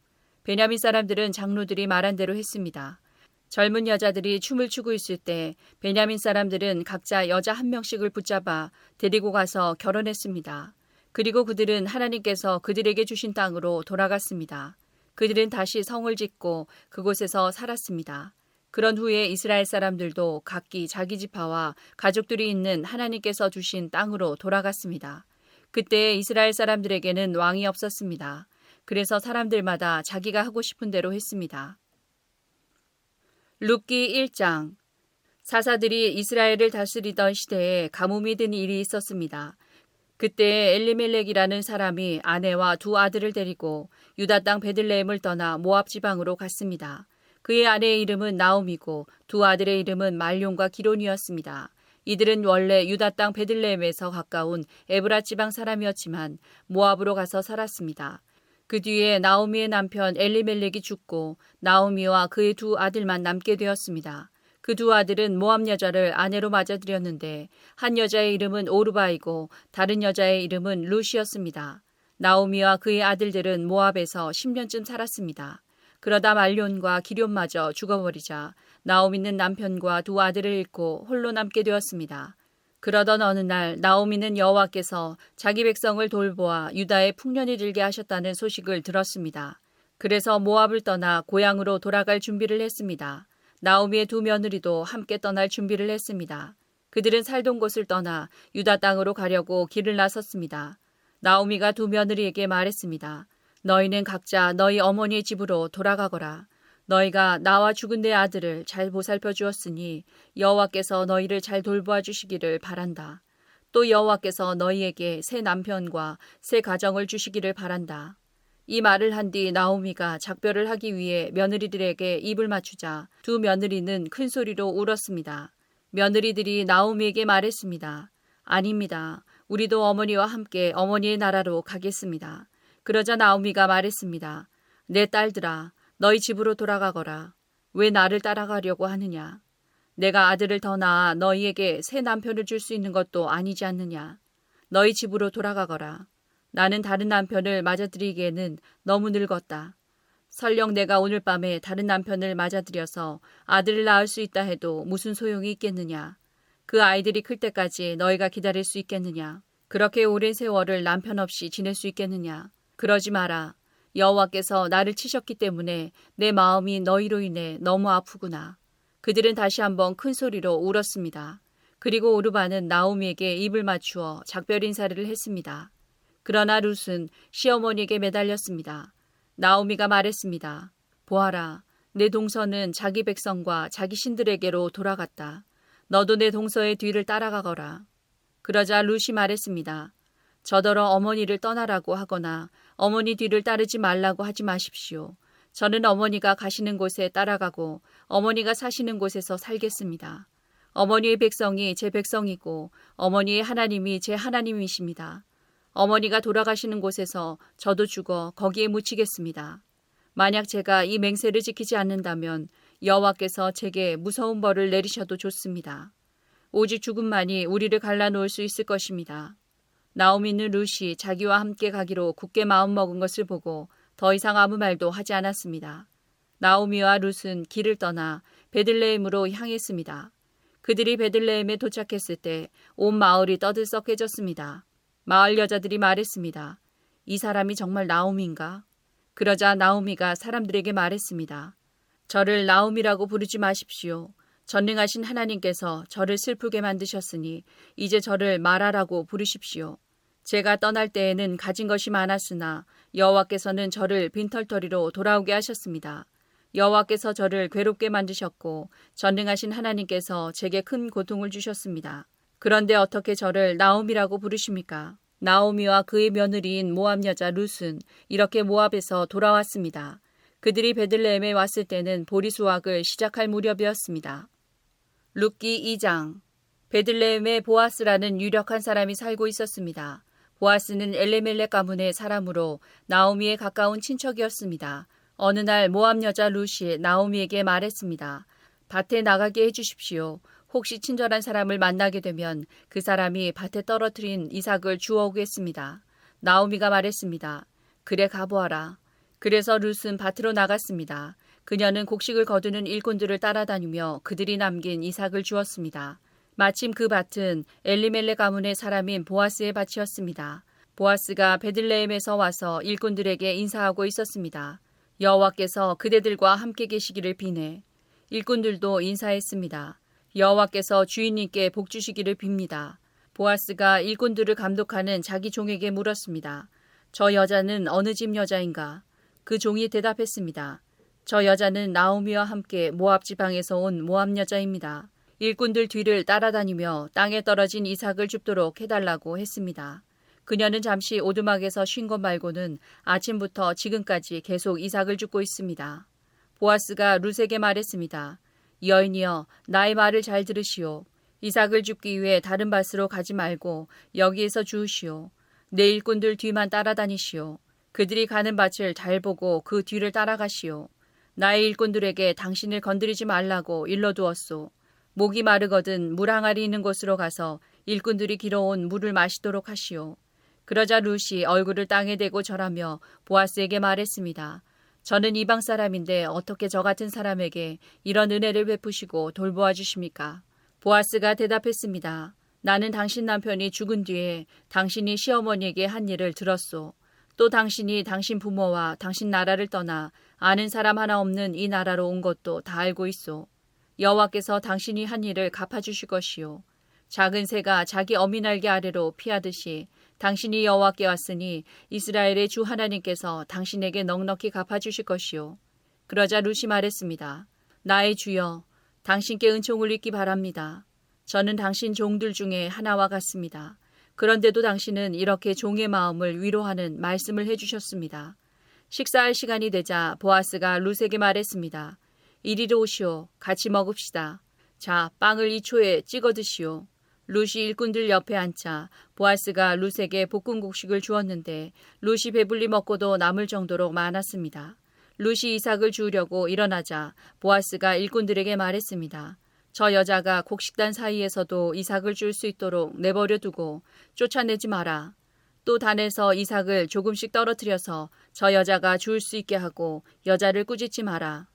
베냐민 사람들은 장로들이 말한 대로 했습니다. 젊은 여자들이 춤을 추고 있을 때 베냐민 사람들은 각자 여자 한 명씩을 붙잡아 데리고 가서 결혼했습니다. 그리고 그들은 하나님께서 그들에게 주신 땅으로 돌아갔습니다. 그들은 다시 성을 짓고 그곳에서 살았습니다. 그런 후에 이스라엘 사람들도 각기 자기 지파와 가족들이 있는 하나님께서 주신 땅으로 돌아갔습니다. 그때 이스라엘 사람들에게는 왕이 없었습니다. 그래서 사람들마다 자기가 하고 싶은 대로 했습니다. 룻기 1장 사사들이 이스라엘을 다스리던 시대에 가뭄이 든 일이 있었습니다. 그때 엘리멜렉이라는 사람이 아내와 두 아들을 데리고 유다 땅 베들레헴을 떠나 모압 지방으로 갔습니다. 그의 아내의 이름은 나옴이고 두 아들의 이름은 말룡과 기론이었습니다. 이들은 원래 유다 땅 베들레헴에서 가까운 에브라 지방 사람이었지만 모압으로 가서 살았습니다. 그 뒤에 나오미의 남편 엘리멜렉이 죽고 나오미와 그의 두 아들만 남게 되었습니다. 그 두 아들은 모함 여자를 아내로 맞아들였는데 한 여자의 이름은 오르바이고 다른 여자의 이름은 루시였습니다. 나오미와 그의 아들들은 모압에서 10년쯤 살았습니다. 그러다 말론과 기련마저 죽어버리자 나오미는 남편과 두 아들을 잃고 홀로 남게 되었습니다. 그러던 어느 날 나오미는 여호와께서 자기 백성을 돌보아 유다에 풍년이 들게 하셨다는 소식을 들었습니다. 그래서 모압을 떠나 고향으로 돌아갈 준비를 했습니다. 나오미의 두 며느리도 함께 떠날 준비를 했습니다. 그들은 살던 곳을 떠나 유다 땅으로 가려고 길을 나섰습니다. 나오미가 두 며느리에게 말했습니다. 너희는 각자 너희 어머니의 집으로 돌아가거라. 너희가 나와 죽은 내 아들을 잘 보살펴 주었으니 여호와께서 너희를 잘 돌보아 주시기를 바란다. 또 여호와께서 너희에게 새 남편과 새 가정을 주시기를 바란다. 이 말을 한 뒤 나오미가 작별을 하기 위해 며느리들에게 입을 맞추자 두 며느리는 큰 소리로 울었습니다. 며느리들이 나오미에게 말했습니다. 아닙니다. 우리도 어머니와 함께 어머니의 나라로 가겠습니다. 그러자 나오미가 말했습니다. 내 딸들아, 너희 집으로 돌아가거라. 왜 나를 따라가려고 하느냐? 내가 아들을 더 낳아 너희에게 새 남편을 줄 수 있는 것도 아니지 않느냐? 너희 집으로 돌아가거라. 나는 다른 남편을 맞아들이기에는 너무 늙었다. 설령 내가 오늘 밤에 다른 남편을 맞아들여서 아들을 낳을 수 있다 해도 무슨 소용이 있겠느냐? 그 아이들이 클 때까지 너희가 기다릴 수 있겠느냐? 그렇게 오랜 세월을 남편 없이 지낼 수 있겠느냐? 그러지 마라. 여호와께서 나를 치셨기 때문에 내 마음이 너희로 인해 너무 아프구나. 그들은 다시 한번 큰 소리로 울었습니다. 그리고 오르바는 나오미에게 입을 맞추어 작별 인사를 했습니다. 그러나 룻은 시어머니에게 매달렸습니다. 나오미가 말했습니다. 보아라, 내 동서는 자기 백성과 자기 신들에게로 돌아갔다. 너도 내 동서의 뒤를 따라가거라. 그러자 룻이 말했습니다. 저더러 어머니를 떠나라고 하거나 어머니 뒤를 따르지 말라고 하지 마십시오. 저는 어머니가 가시는 곳에 따라가고 어머니가 사시는 곳에서 살겠습니다. 어머니의 백성이 제 백성이고 어머니의 하나님이 제 하나님이십니다. 어머니가 돌아가시는 곳에서 저도 죽어 거기에 묻히겠습니다. 만약 제가 이 맹세를 지키지 않는다면 여호와께서 제게 무서운 벌을 내리셔도 좋습니다. 오직 죽음만이 우리를 갈라놓을 수 있을 것입니다. 나오미는 루시 자기와 함께 가기로 굳게 마음먹은 것을 보고 더 이상 아무 말도 하지 않았습니다. 나오미와 룻은 길을 떠나 베들레헴으로 향했습니다. 그들이 베들레헴에 도착했을 때 온 마을이 떠들썩해졌습니다. 마을 여자들이 말했습니다. 이 사람이 정말 나오미인가? 그러자 나오미가 사람들에게 말했습니다. 저를 나오미라고 부르지 마십시오. 전능하신 하나님께서 저를 슬프게 만드셨으니 이제 저를 마라라고 부르십시오. 제가 떠날 때에는 가진 것이 많았으나 여호와께서는 저를 빈털터리로 돌아오게 하셨습니다. 여호와께서 저를 괴롭게 만드셨고 전능하신 하나님께서 제게 큰 고통을 주셨습니다. 그런데 어떻게 저를 나옴이라고 부르십니까? 나오미와 그의 며느리인 모압 여자 룻은 이렇게 모압에서 돌아왔습니다. 그들이 베들레헴에 왔을 때는 보리 수확을 시작할 무렵이었습니다. 룻기 2장 베들레헴에 보아스라는 유력한 사람이 살고 있었습니다. 보아스는 엘레멜렉 가문의 사람으로 나오미에 가까운 친척이었습니다. 어느 날 모압 여자 루시 나오미에게 말했습니다. 밭에 나가게 해주십시오. 혹시 친절한 사람을 만나게 되면 그 사람이 밭에 떨어뜨린 이삭을 주워오겠습니다. 나오미가 말했습니다. 그래 가보아라. 그래서 룻은 밭으로 나갔습니다. 그녀는 곡식을 거두는 일꾼들을 따라다니며 그들이 남긴 이삭을 주었습니다. 마침 그 밭은 엘리멜레 가문의 사람인 보아스의 밭이었습니다. 보아스가 베들레헴에서 와서 일꾼들에게 인사하고 있었습니다. 여호와께서 그대들과 함께 계시기를 비네. 일꾼들도 인사했습니다. 여호와께서 주인님께 복 주시기를 빕니다. 보아스가 일꾼들을 감독하는 자기 종에게 물었습니다. 저 여자는 어느 집 여자인가? 그 종이 대답했습니다. 저 여자는 나오미와 함께 모압 지방에서 온 모압 여자입니다. 일꾼들 뒤를 따라다니며 땅에 떨어진 이삭을 줍도록 해달라고 했습니다. 그녀는 잠시 오두막에서 쉰 것 말고는 아침부터 지금까지 계속 이삭을 줍고 있습니다. 보아스가 룻에게 말했습니다. 여인이여, 나의 말을 잘 들으시오. 이삭을 줍기 위해 다른 밭으로 가지 말고 여기에서 주우시오. 내 일꾼들 뒤만 따라다니시오. 그들이 가는 밭을 잘 보고 그 뒤를 따라가시오. 나의 일꾼들에게 당신을 건드리지 말라고 일러두었소. 목이 마르거든 물 항아리 있는 곳으로 가서 일꾼들이 길어온 물을 마시도록 하시오. 그러자 룻이 얼굴을 땅에 대고 절하며 보아스에게 말했습니다. 저는 이방 사람인데 어떻게 저 같은 사람에게 이런 은혜를 베푸시고 돌보아 주십니까? 보아스가 대답했습니다. 나는 당신 남편이 죽은 뒤에 당신이 시어머니에게 한 일을 들었소. 또 당신이 당신 부모와 당신 나라를 떠나 아는 사람 하나 없는 이 나라로 온 것도 다 알고 있소. 여호와께서 당신이 한 일을 갚아주실 것이요. 작은 새가 자기 어미 날개 아래로 피하듯이 당신이 여호와께 왔으니 이스라엘의 주 하나님께서 당신에게 넉넉히 갚아주실 것이요. 그러자 루시 말했습니다. 나의 주여, 당신께 은총을 잊기 바랍니다. 저는 당신 종들 중에 하나와 같습니다. 그런데도 당신은 이렇게 종의 마음을 위로하는 말씀을 해주셨습니다. 식사할 시간이 되자 보아스가 룻에게 말했습니다. 이리로 오시오. 같이 먹읍시다. 자, 빵을 2초에 찍어 드시오. 룻이 일꾼들 옆에 앉자 보아스가 룻에게 볶음국식을 주었는데 룻이 배불리 먹고도 남을 정도로 많았습니다. 룻이 이삭을 주우려고 일어나자 보아스가 일꾼들에게 말했습니다. 저 여자가 곡식단 사이에서도 이삭을 줄 수 있도록 내버려 두고 쫓아내지 마라. 또 단에서 이삭을 조금씩 떨어뜨려서 저 여자가 주울 수 있게 하고 여자를 꾸짖지 마라.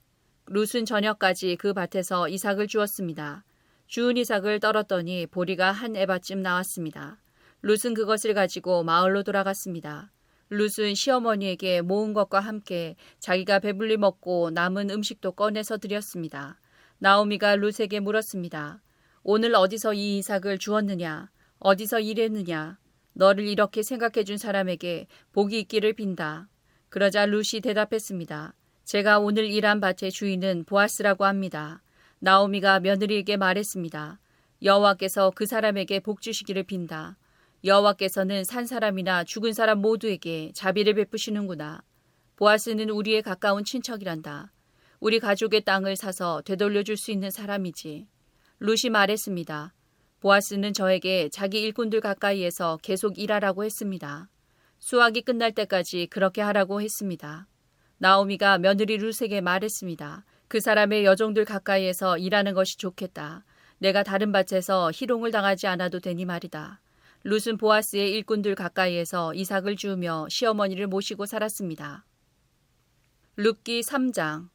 룻은 저녁까지 그 밭에서 이삭을 주었습니다. 주운 이삭을 떨었더니 보리가 한 에바쯤 나왔습니다. 룻은 그것을 가지고 마을로 돌아갔습니다. 룻은 시어머니에게 모은 것과 함께 자기가 배불리 먹고 남은 음식도 꺼내서 드렸습니다. 나오미가 룻에게 물었습니다. 오늘 어디서 이 이삭을 주었느냐? 어디서 일했느냐? 너를 이렇게 생각해 준 사람에게 복이 있기를 빈다. 그러자 룻이 대답했습니다. 제가 오늘 일한 밭의 주인은 보아스라고 합니다. 나오미가 며느리에게 말했습니다. 여호와께서 그 사람에게 복 주시기를 빈다. 여호와께서는 산 사람이나 죽은 사람 모두에게 자비를 베푸시는구나. 보아스는 우리의 가까운 친척이란다. 우리 가족의 땅을 사서 되돌려 줄 수 있는 사람이지. 룻이 말했습니다. 보아스는 저에게 자기 일꾼들 가까이에서 계속 일하라고 했습니다. 수확이 끝날 때까지 그렇게 하라고 했습니다. 나오미가 며느리 룻에게 말했습니다. 그 사람의 여종들 가까이에서 일하는 것이 좋겠다. 내가 다른 밭에서 희롱을 당하지 않아도 되니 말이다. 룻은 보아스의 일꾼들 가까이에서 이삭을 주우며 시어머니를 모시고 살았습니다. 룻기 3장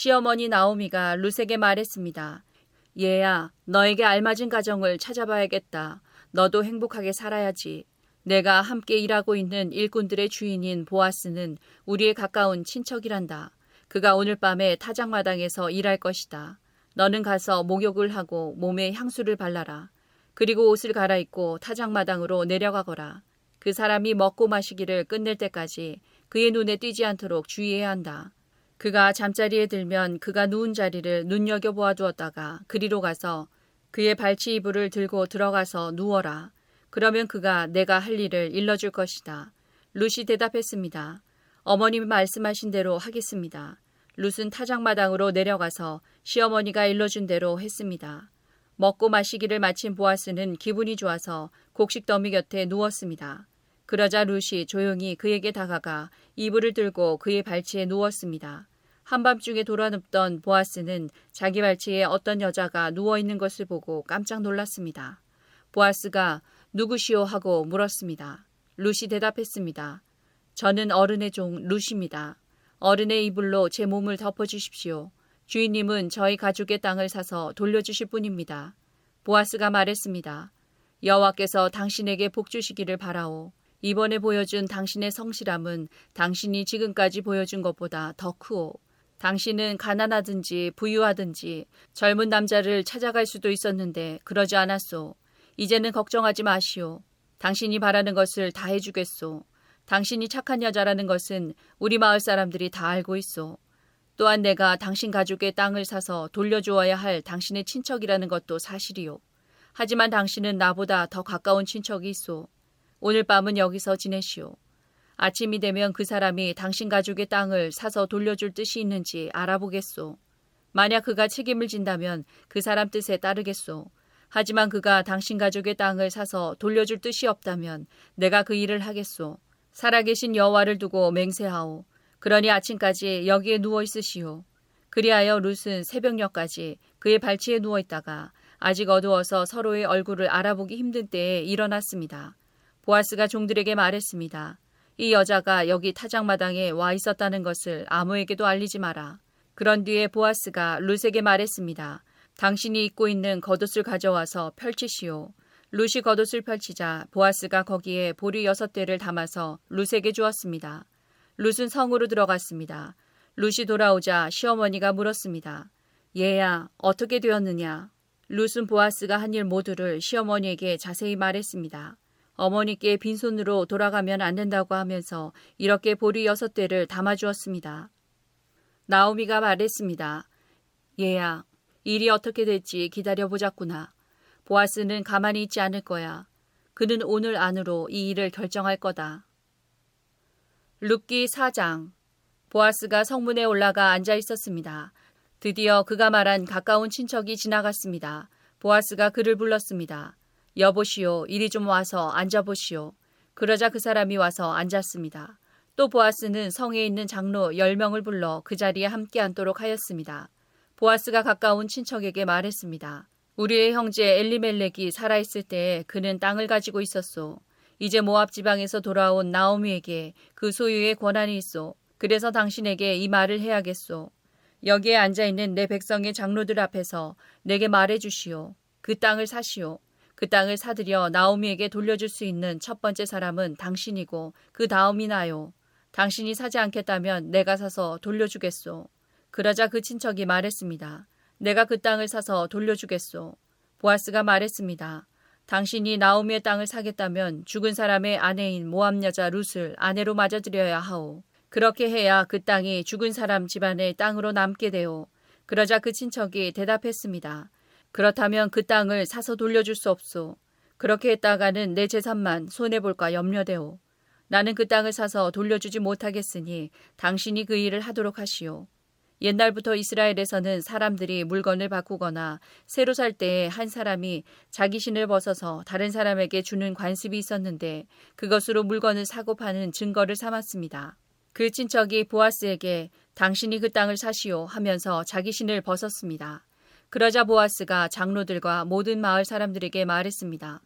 시어머니 나오미가 룻에게 말했습니다. 얘야, 너에게 알맞은 가정을 찾아봐야겠다. 너도 행복하게 살아야지. 내가 함께 일하고 있는 일꾼들의 주인인 보아스는 우리의 가까운 친척이란다. 그가 오늘 밤에 타작마당에서 일할 것이다. 너는 가서 목욕을 하고 몸에 향수를 발라라. 그리고 옷을 갈아입고 타작마당으로 내려가거라. 그 사람이 먹고 마시기를 끝낼 때까지 그의 눈에 띄지 않도록 주의해야 한다. 그가 잠자리에 들면 그가 누운 자리를 눈여겨 보아두었다가 그리로 가서 그의 발치 이불을 들고 들어가서 누워라. 그러면 그가 내가 할 일을 일러줄 것이다. 룻이 대답했습니다. 어머님이 말씀하신 대로 하겠습니다. 룻은 타작마당으로 내려가서 시어머니가 일러준 대로 했습니다. 먹고 마시기를 마친 보아스는 기분이 좋아서 곡식 더미 곁에 누웠습니다. 그러자 룻이 조용히 그에게 다가가 이불을 들고 그의 발치에 누웠습니다. 한밤중에 돌아눕던 보아스는 자기 발치에 어떤 여자가 누워 있는 것을 보고 깜짝 놀랐습니다. 보아스가 누구시오 하고 물었습니다. 룻이 대답했습니다. 저는 어른의 종 룻입니다. 어른의 이불로 제 몸을 덮어주십시오. 주인님은 저희 가족의 땅을 사서 돌려주실 분입니다. 보아스가 말했습니다. 여호와께서 당신에게 복 주시기를 바라오. 이번에 보여준 당신의 성실함은 당신이 지금까지 보여준 것보다 더 크오. 당신은 가난하든지 부유하든지 젊은 남자를 찾아갈 수도 있었는데 그러지 않았소. 이제는 걱정하지 마시오. 당신이 바라는 것을 다 해주겠소. 당신이 착한 여자라는 것은 우리 마을 사람들이 다 알고 있소. 또한 내가 당신 가족의 땅을 사서 돌려주어야 할 당신의 친척이라는 것도 사실이요. 하지만 당신은 나보다 더 가까운 친척이 있소. 오늘 밤은 여기서 지내시오. 아침이 되면 그 사람이 당신 가족의 땅을 사서 돌려줄 뜻이 있는지 알아보겠소. 만약 그가 책임을 진다면 그 사람 뜻에 따르겠소. 하지만 그가 당신 가족의 땅을 사서 돌려줄 뜻이 없다면 내가 그 일을 하겠소. 살아계신 여호와를 두고 맹세하오. 그러니 아침까지 여기에 누워 있으시오. 그리하여 룻은 새벽녘까지 그의 발치에 누워 있다가 아직 어두워서 서로의 얼굴을 알아보기 힘든 때에 일어났습니다. 보아스가 종들에게 말했습니다. 이 여자가 여기 타작마당에 와 있었다는 것을 아무에게도 알리지 마라. 그런 뒤에 보아스가 룻에게 말했습니다. 당신이 입고 있는 겉옷을 가져와서 펼치시오. 룻이 겉옷을 펼치자 보아스가 거기에 보리 여섯 대를 담아서 룻에게 주었습니다. 룻은 성으로 들어갔습니다. 룻이 돌아오자 시어머니가 물었습니다. 얘야, 어떻게 되었느냐? 룻은 보아스가 한 일 모두를 시어머니에게 자세히 말했습니다. 어머니께 빈손으로 돌아가면 안 된다고 하면서 이렇게 보리 여섯 대를 담아주었습니다. 나오미가 말했습니다. 얘야, 일이 어떻게 될지 기다려보자꾸나. 보아스는 가만히 있지 않을 거야. 그는 오늘 안으로 이 일을 결정할 거다. 룻기 4장 보아스가 성문에 올라가 앉아 있었습니다. 드디어 그가 말한 가까운 친척이 지나갔습니다. 보아스가 그를 불렀습니다. 여보시오, 이리 좀 와서 앉아보시오. 그러자 그 사람이 와서 앉았습니다. 또 보아스는 성에 있는 장로 10명을 불러 그 자리에 함께 앉도록 하였습니다. 보아스가 가까운 친척에게 말했습니다. 우리의 형제 엘리멜렉이 살아있을 때 그는 땅을 가지고 있었소. 이제 모압 지방에서 돌아온 나오미에게 그 소유의 권한이 있소. 그래서 당신에게 이 말을 해야겠소. 여기에 앉아 있는 내 백성의 장로들 앞에서 내게 말해 주시오. 그 땅을 사시오. 그 땅을 사들여 나오미에게 돌려줄 수 있는 첫 번째 사람은 당신이고 그 다음이 나요. 당신이 사지 않겠다면 내가 사서 돌려주겠소. 그러자 그 친척이 말했습니다. 내가 그 땅을 사서 돌려주겠소. 보아스가 말했습니다. 당신이 나오미의 땅을 사겠다면 죽은 사람의 아내인 모함 여자 룻을 아내로 맞아들여야 하오. 그렇게 해야 그 땅이 죽은 사람 집안의 땅으로 남게 되오. 그러자 그 친척이 대답했습니다. 그렇다면 그 땅을 사서 돌려줄 수 없소. 그렇게 했다가는 내 재산만 손해볼까 염려되오. 나는 그 땅을 사서 돌려주지 못하겠으니 당신이 그 일을 하도록 하시오. 옛날부터 이스라엘에서는 사람들이 물건을 바꾸거나 새로 살 때에 한 사람이 자기 신을 벗어서 다른 사람에게 주는 관습이 있었는데 그것으로 물건을 사고 파는 증거를 삼았습니다. 그 친척이 보아스에게 당신이 그 땅을 사시오 하면서 자기 신을 벗었습니다. 그러자 보아스가 장로들과 모든 마을 사람들에게 말했습니다.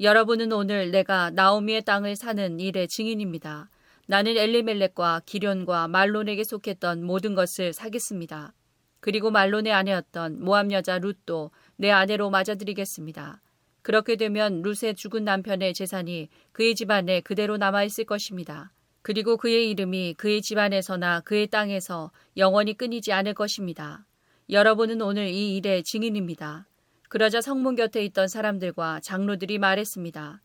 여러분은 오늘 내가 나오미의 땅을 사는 일의 증인입니다. 나는 엘리멜렉과 기련과 말론에게 속했던 모든 것을 사겠습니다. 그리고 말론의 아내였던 모함 여자 룻도 내 아내로 맞아드리겠습니다. 그렇게 되면 룻의 죽은 남편의 재산이 그의 집안에 그대로 남아있을 것입니다. 그리고 그의 이름이 그의 집안에서나 그의 땅에서 영원히 끊이지 않을 것입니다. 여러분은 오늘 이 일의 증인입니다. 그러자 성문 곁에 있던 사람들과 장로들이 말했습니다.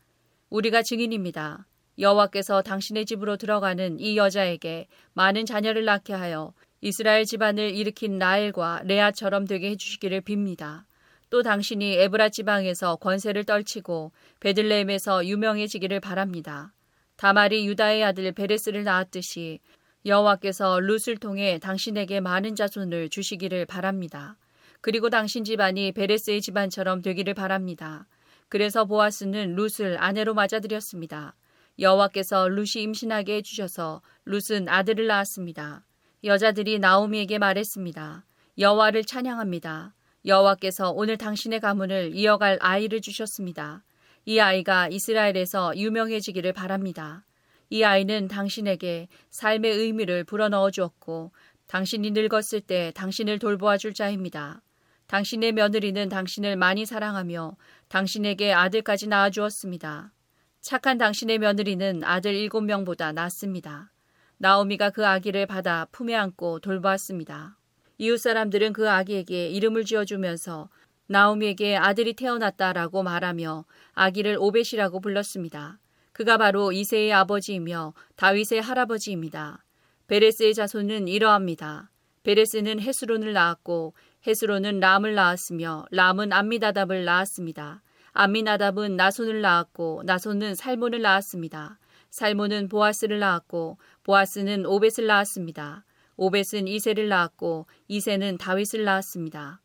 우리가 증인입니다. 여호와께서 당신의 집으로 들어가는 이 여자에게 많은 자녀를 낳게 하여 이스라엘 집안을 일으킨 라엘과 레아처럼 되게 해주시기를 빕니다. 또 당신이 에브라 지방에서 권세를 떨치고 베들레헴에서 유명해지기를 바랍니다. 다말이 유다의 아들 베레스를 낳았듯이 여호와께서 룻을 통해 당신에게 많은 자손을 주시기를 바랍니다. 그리고 당신 집안이 베레스의 집안처럼 되기를 바랍니다. 그래서 보아스는 룻을 아내로 맞아들였습니다. 여호와께서 룻이 임신하게 해주셔서 룻은 아들을 낳았습니다. 여자들이 나오미에게 말했습니다. 여호와를 찬양합니다. 여호와께서 오늘 당신의 가문을 이어갈 아이를 주셨습니다. 이 아이가 이스라엘에서 유명해지기를 바랍니다. 이 아이는 당신에게 삶의 의미를 불어넣어 주었고 당신이 늙었을 때 당신을 돌보아 줄 자입니다. 당신의 며느리는 당신을 많이 사랑하며 당신에게 아들까지 낳아 주었습니다. 착한 당신의 며느리는 아들 일곱 명보다 낫습니다. 나오미가 그 아기를 받아 품에 안고 돌보았습니다. 이웃 사람들은 그 아기에게 이름을 지어주면서 나오미에게 아들이 태어났다라고 말하며 아기를 오벳이라고 불렀습니다. 그가 바로 이세의 아버지이며 다윗의 할아버지입니다. 베레스의 자손은 이러합니다. 베레스는 헤스론을 낳았고 헤스론은 람을 낳았으며 람은 암미다답을 낳았습니다. 암미나답은 나손을 낳았고 나손은 살몬을 낳았습니다. 살몬은 보아스를 낳았고 보아스는 오벳을 낳았습니다. 오벳은 이세를 낳았고 이세는 다윗을 낳았습니다.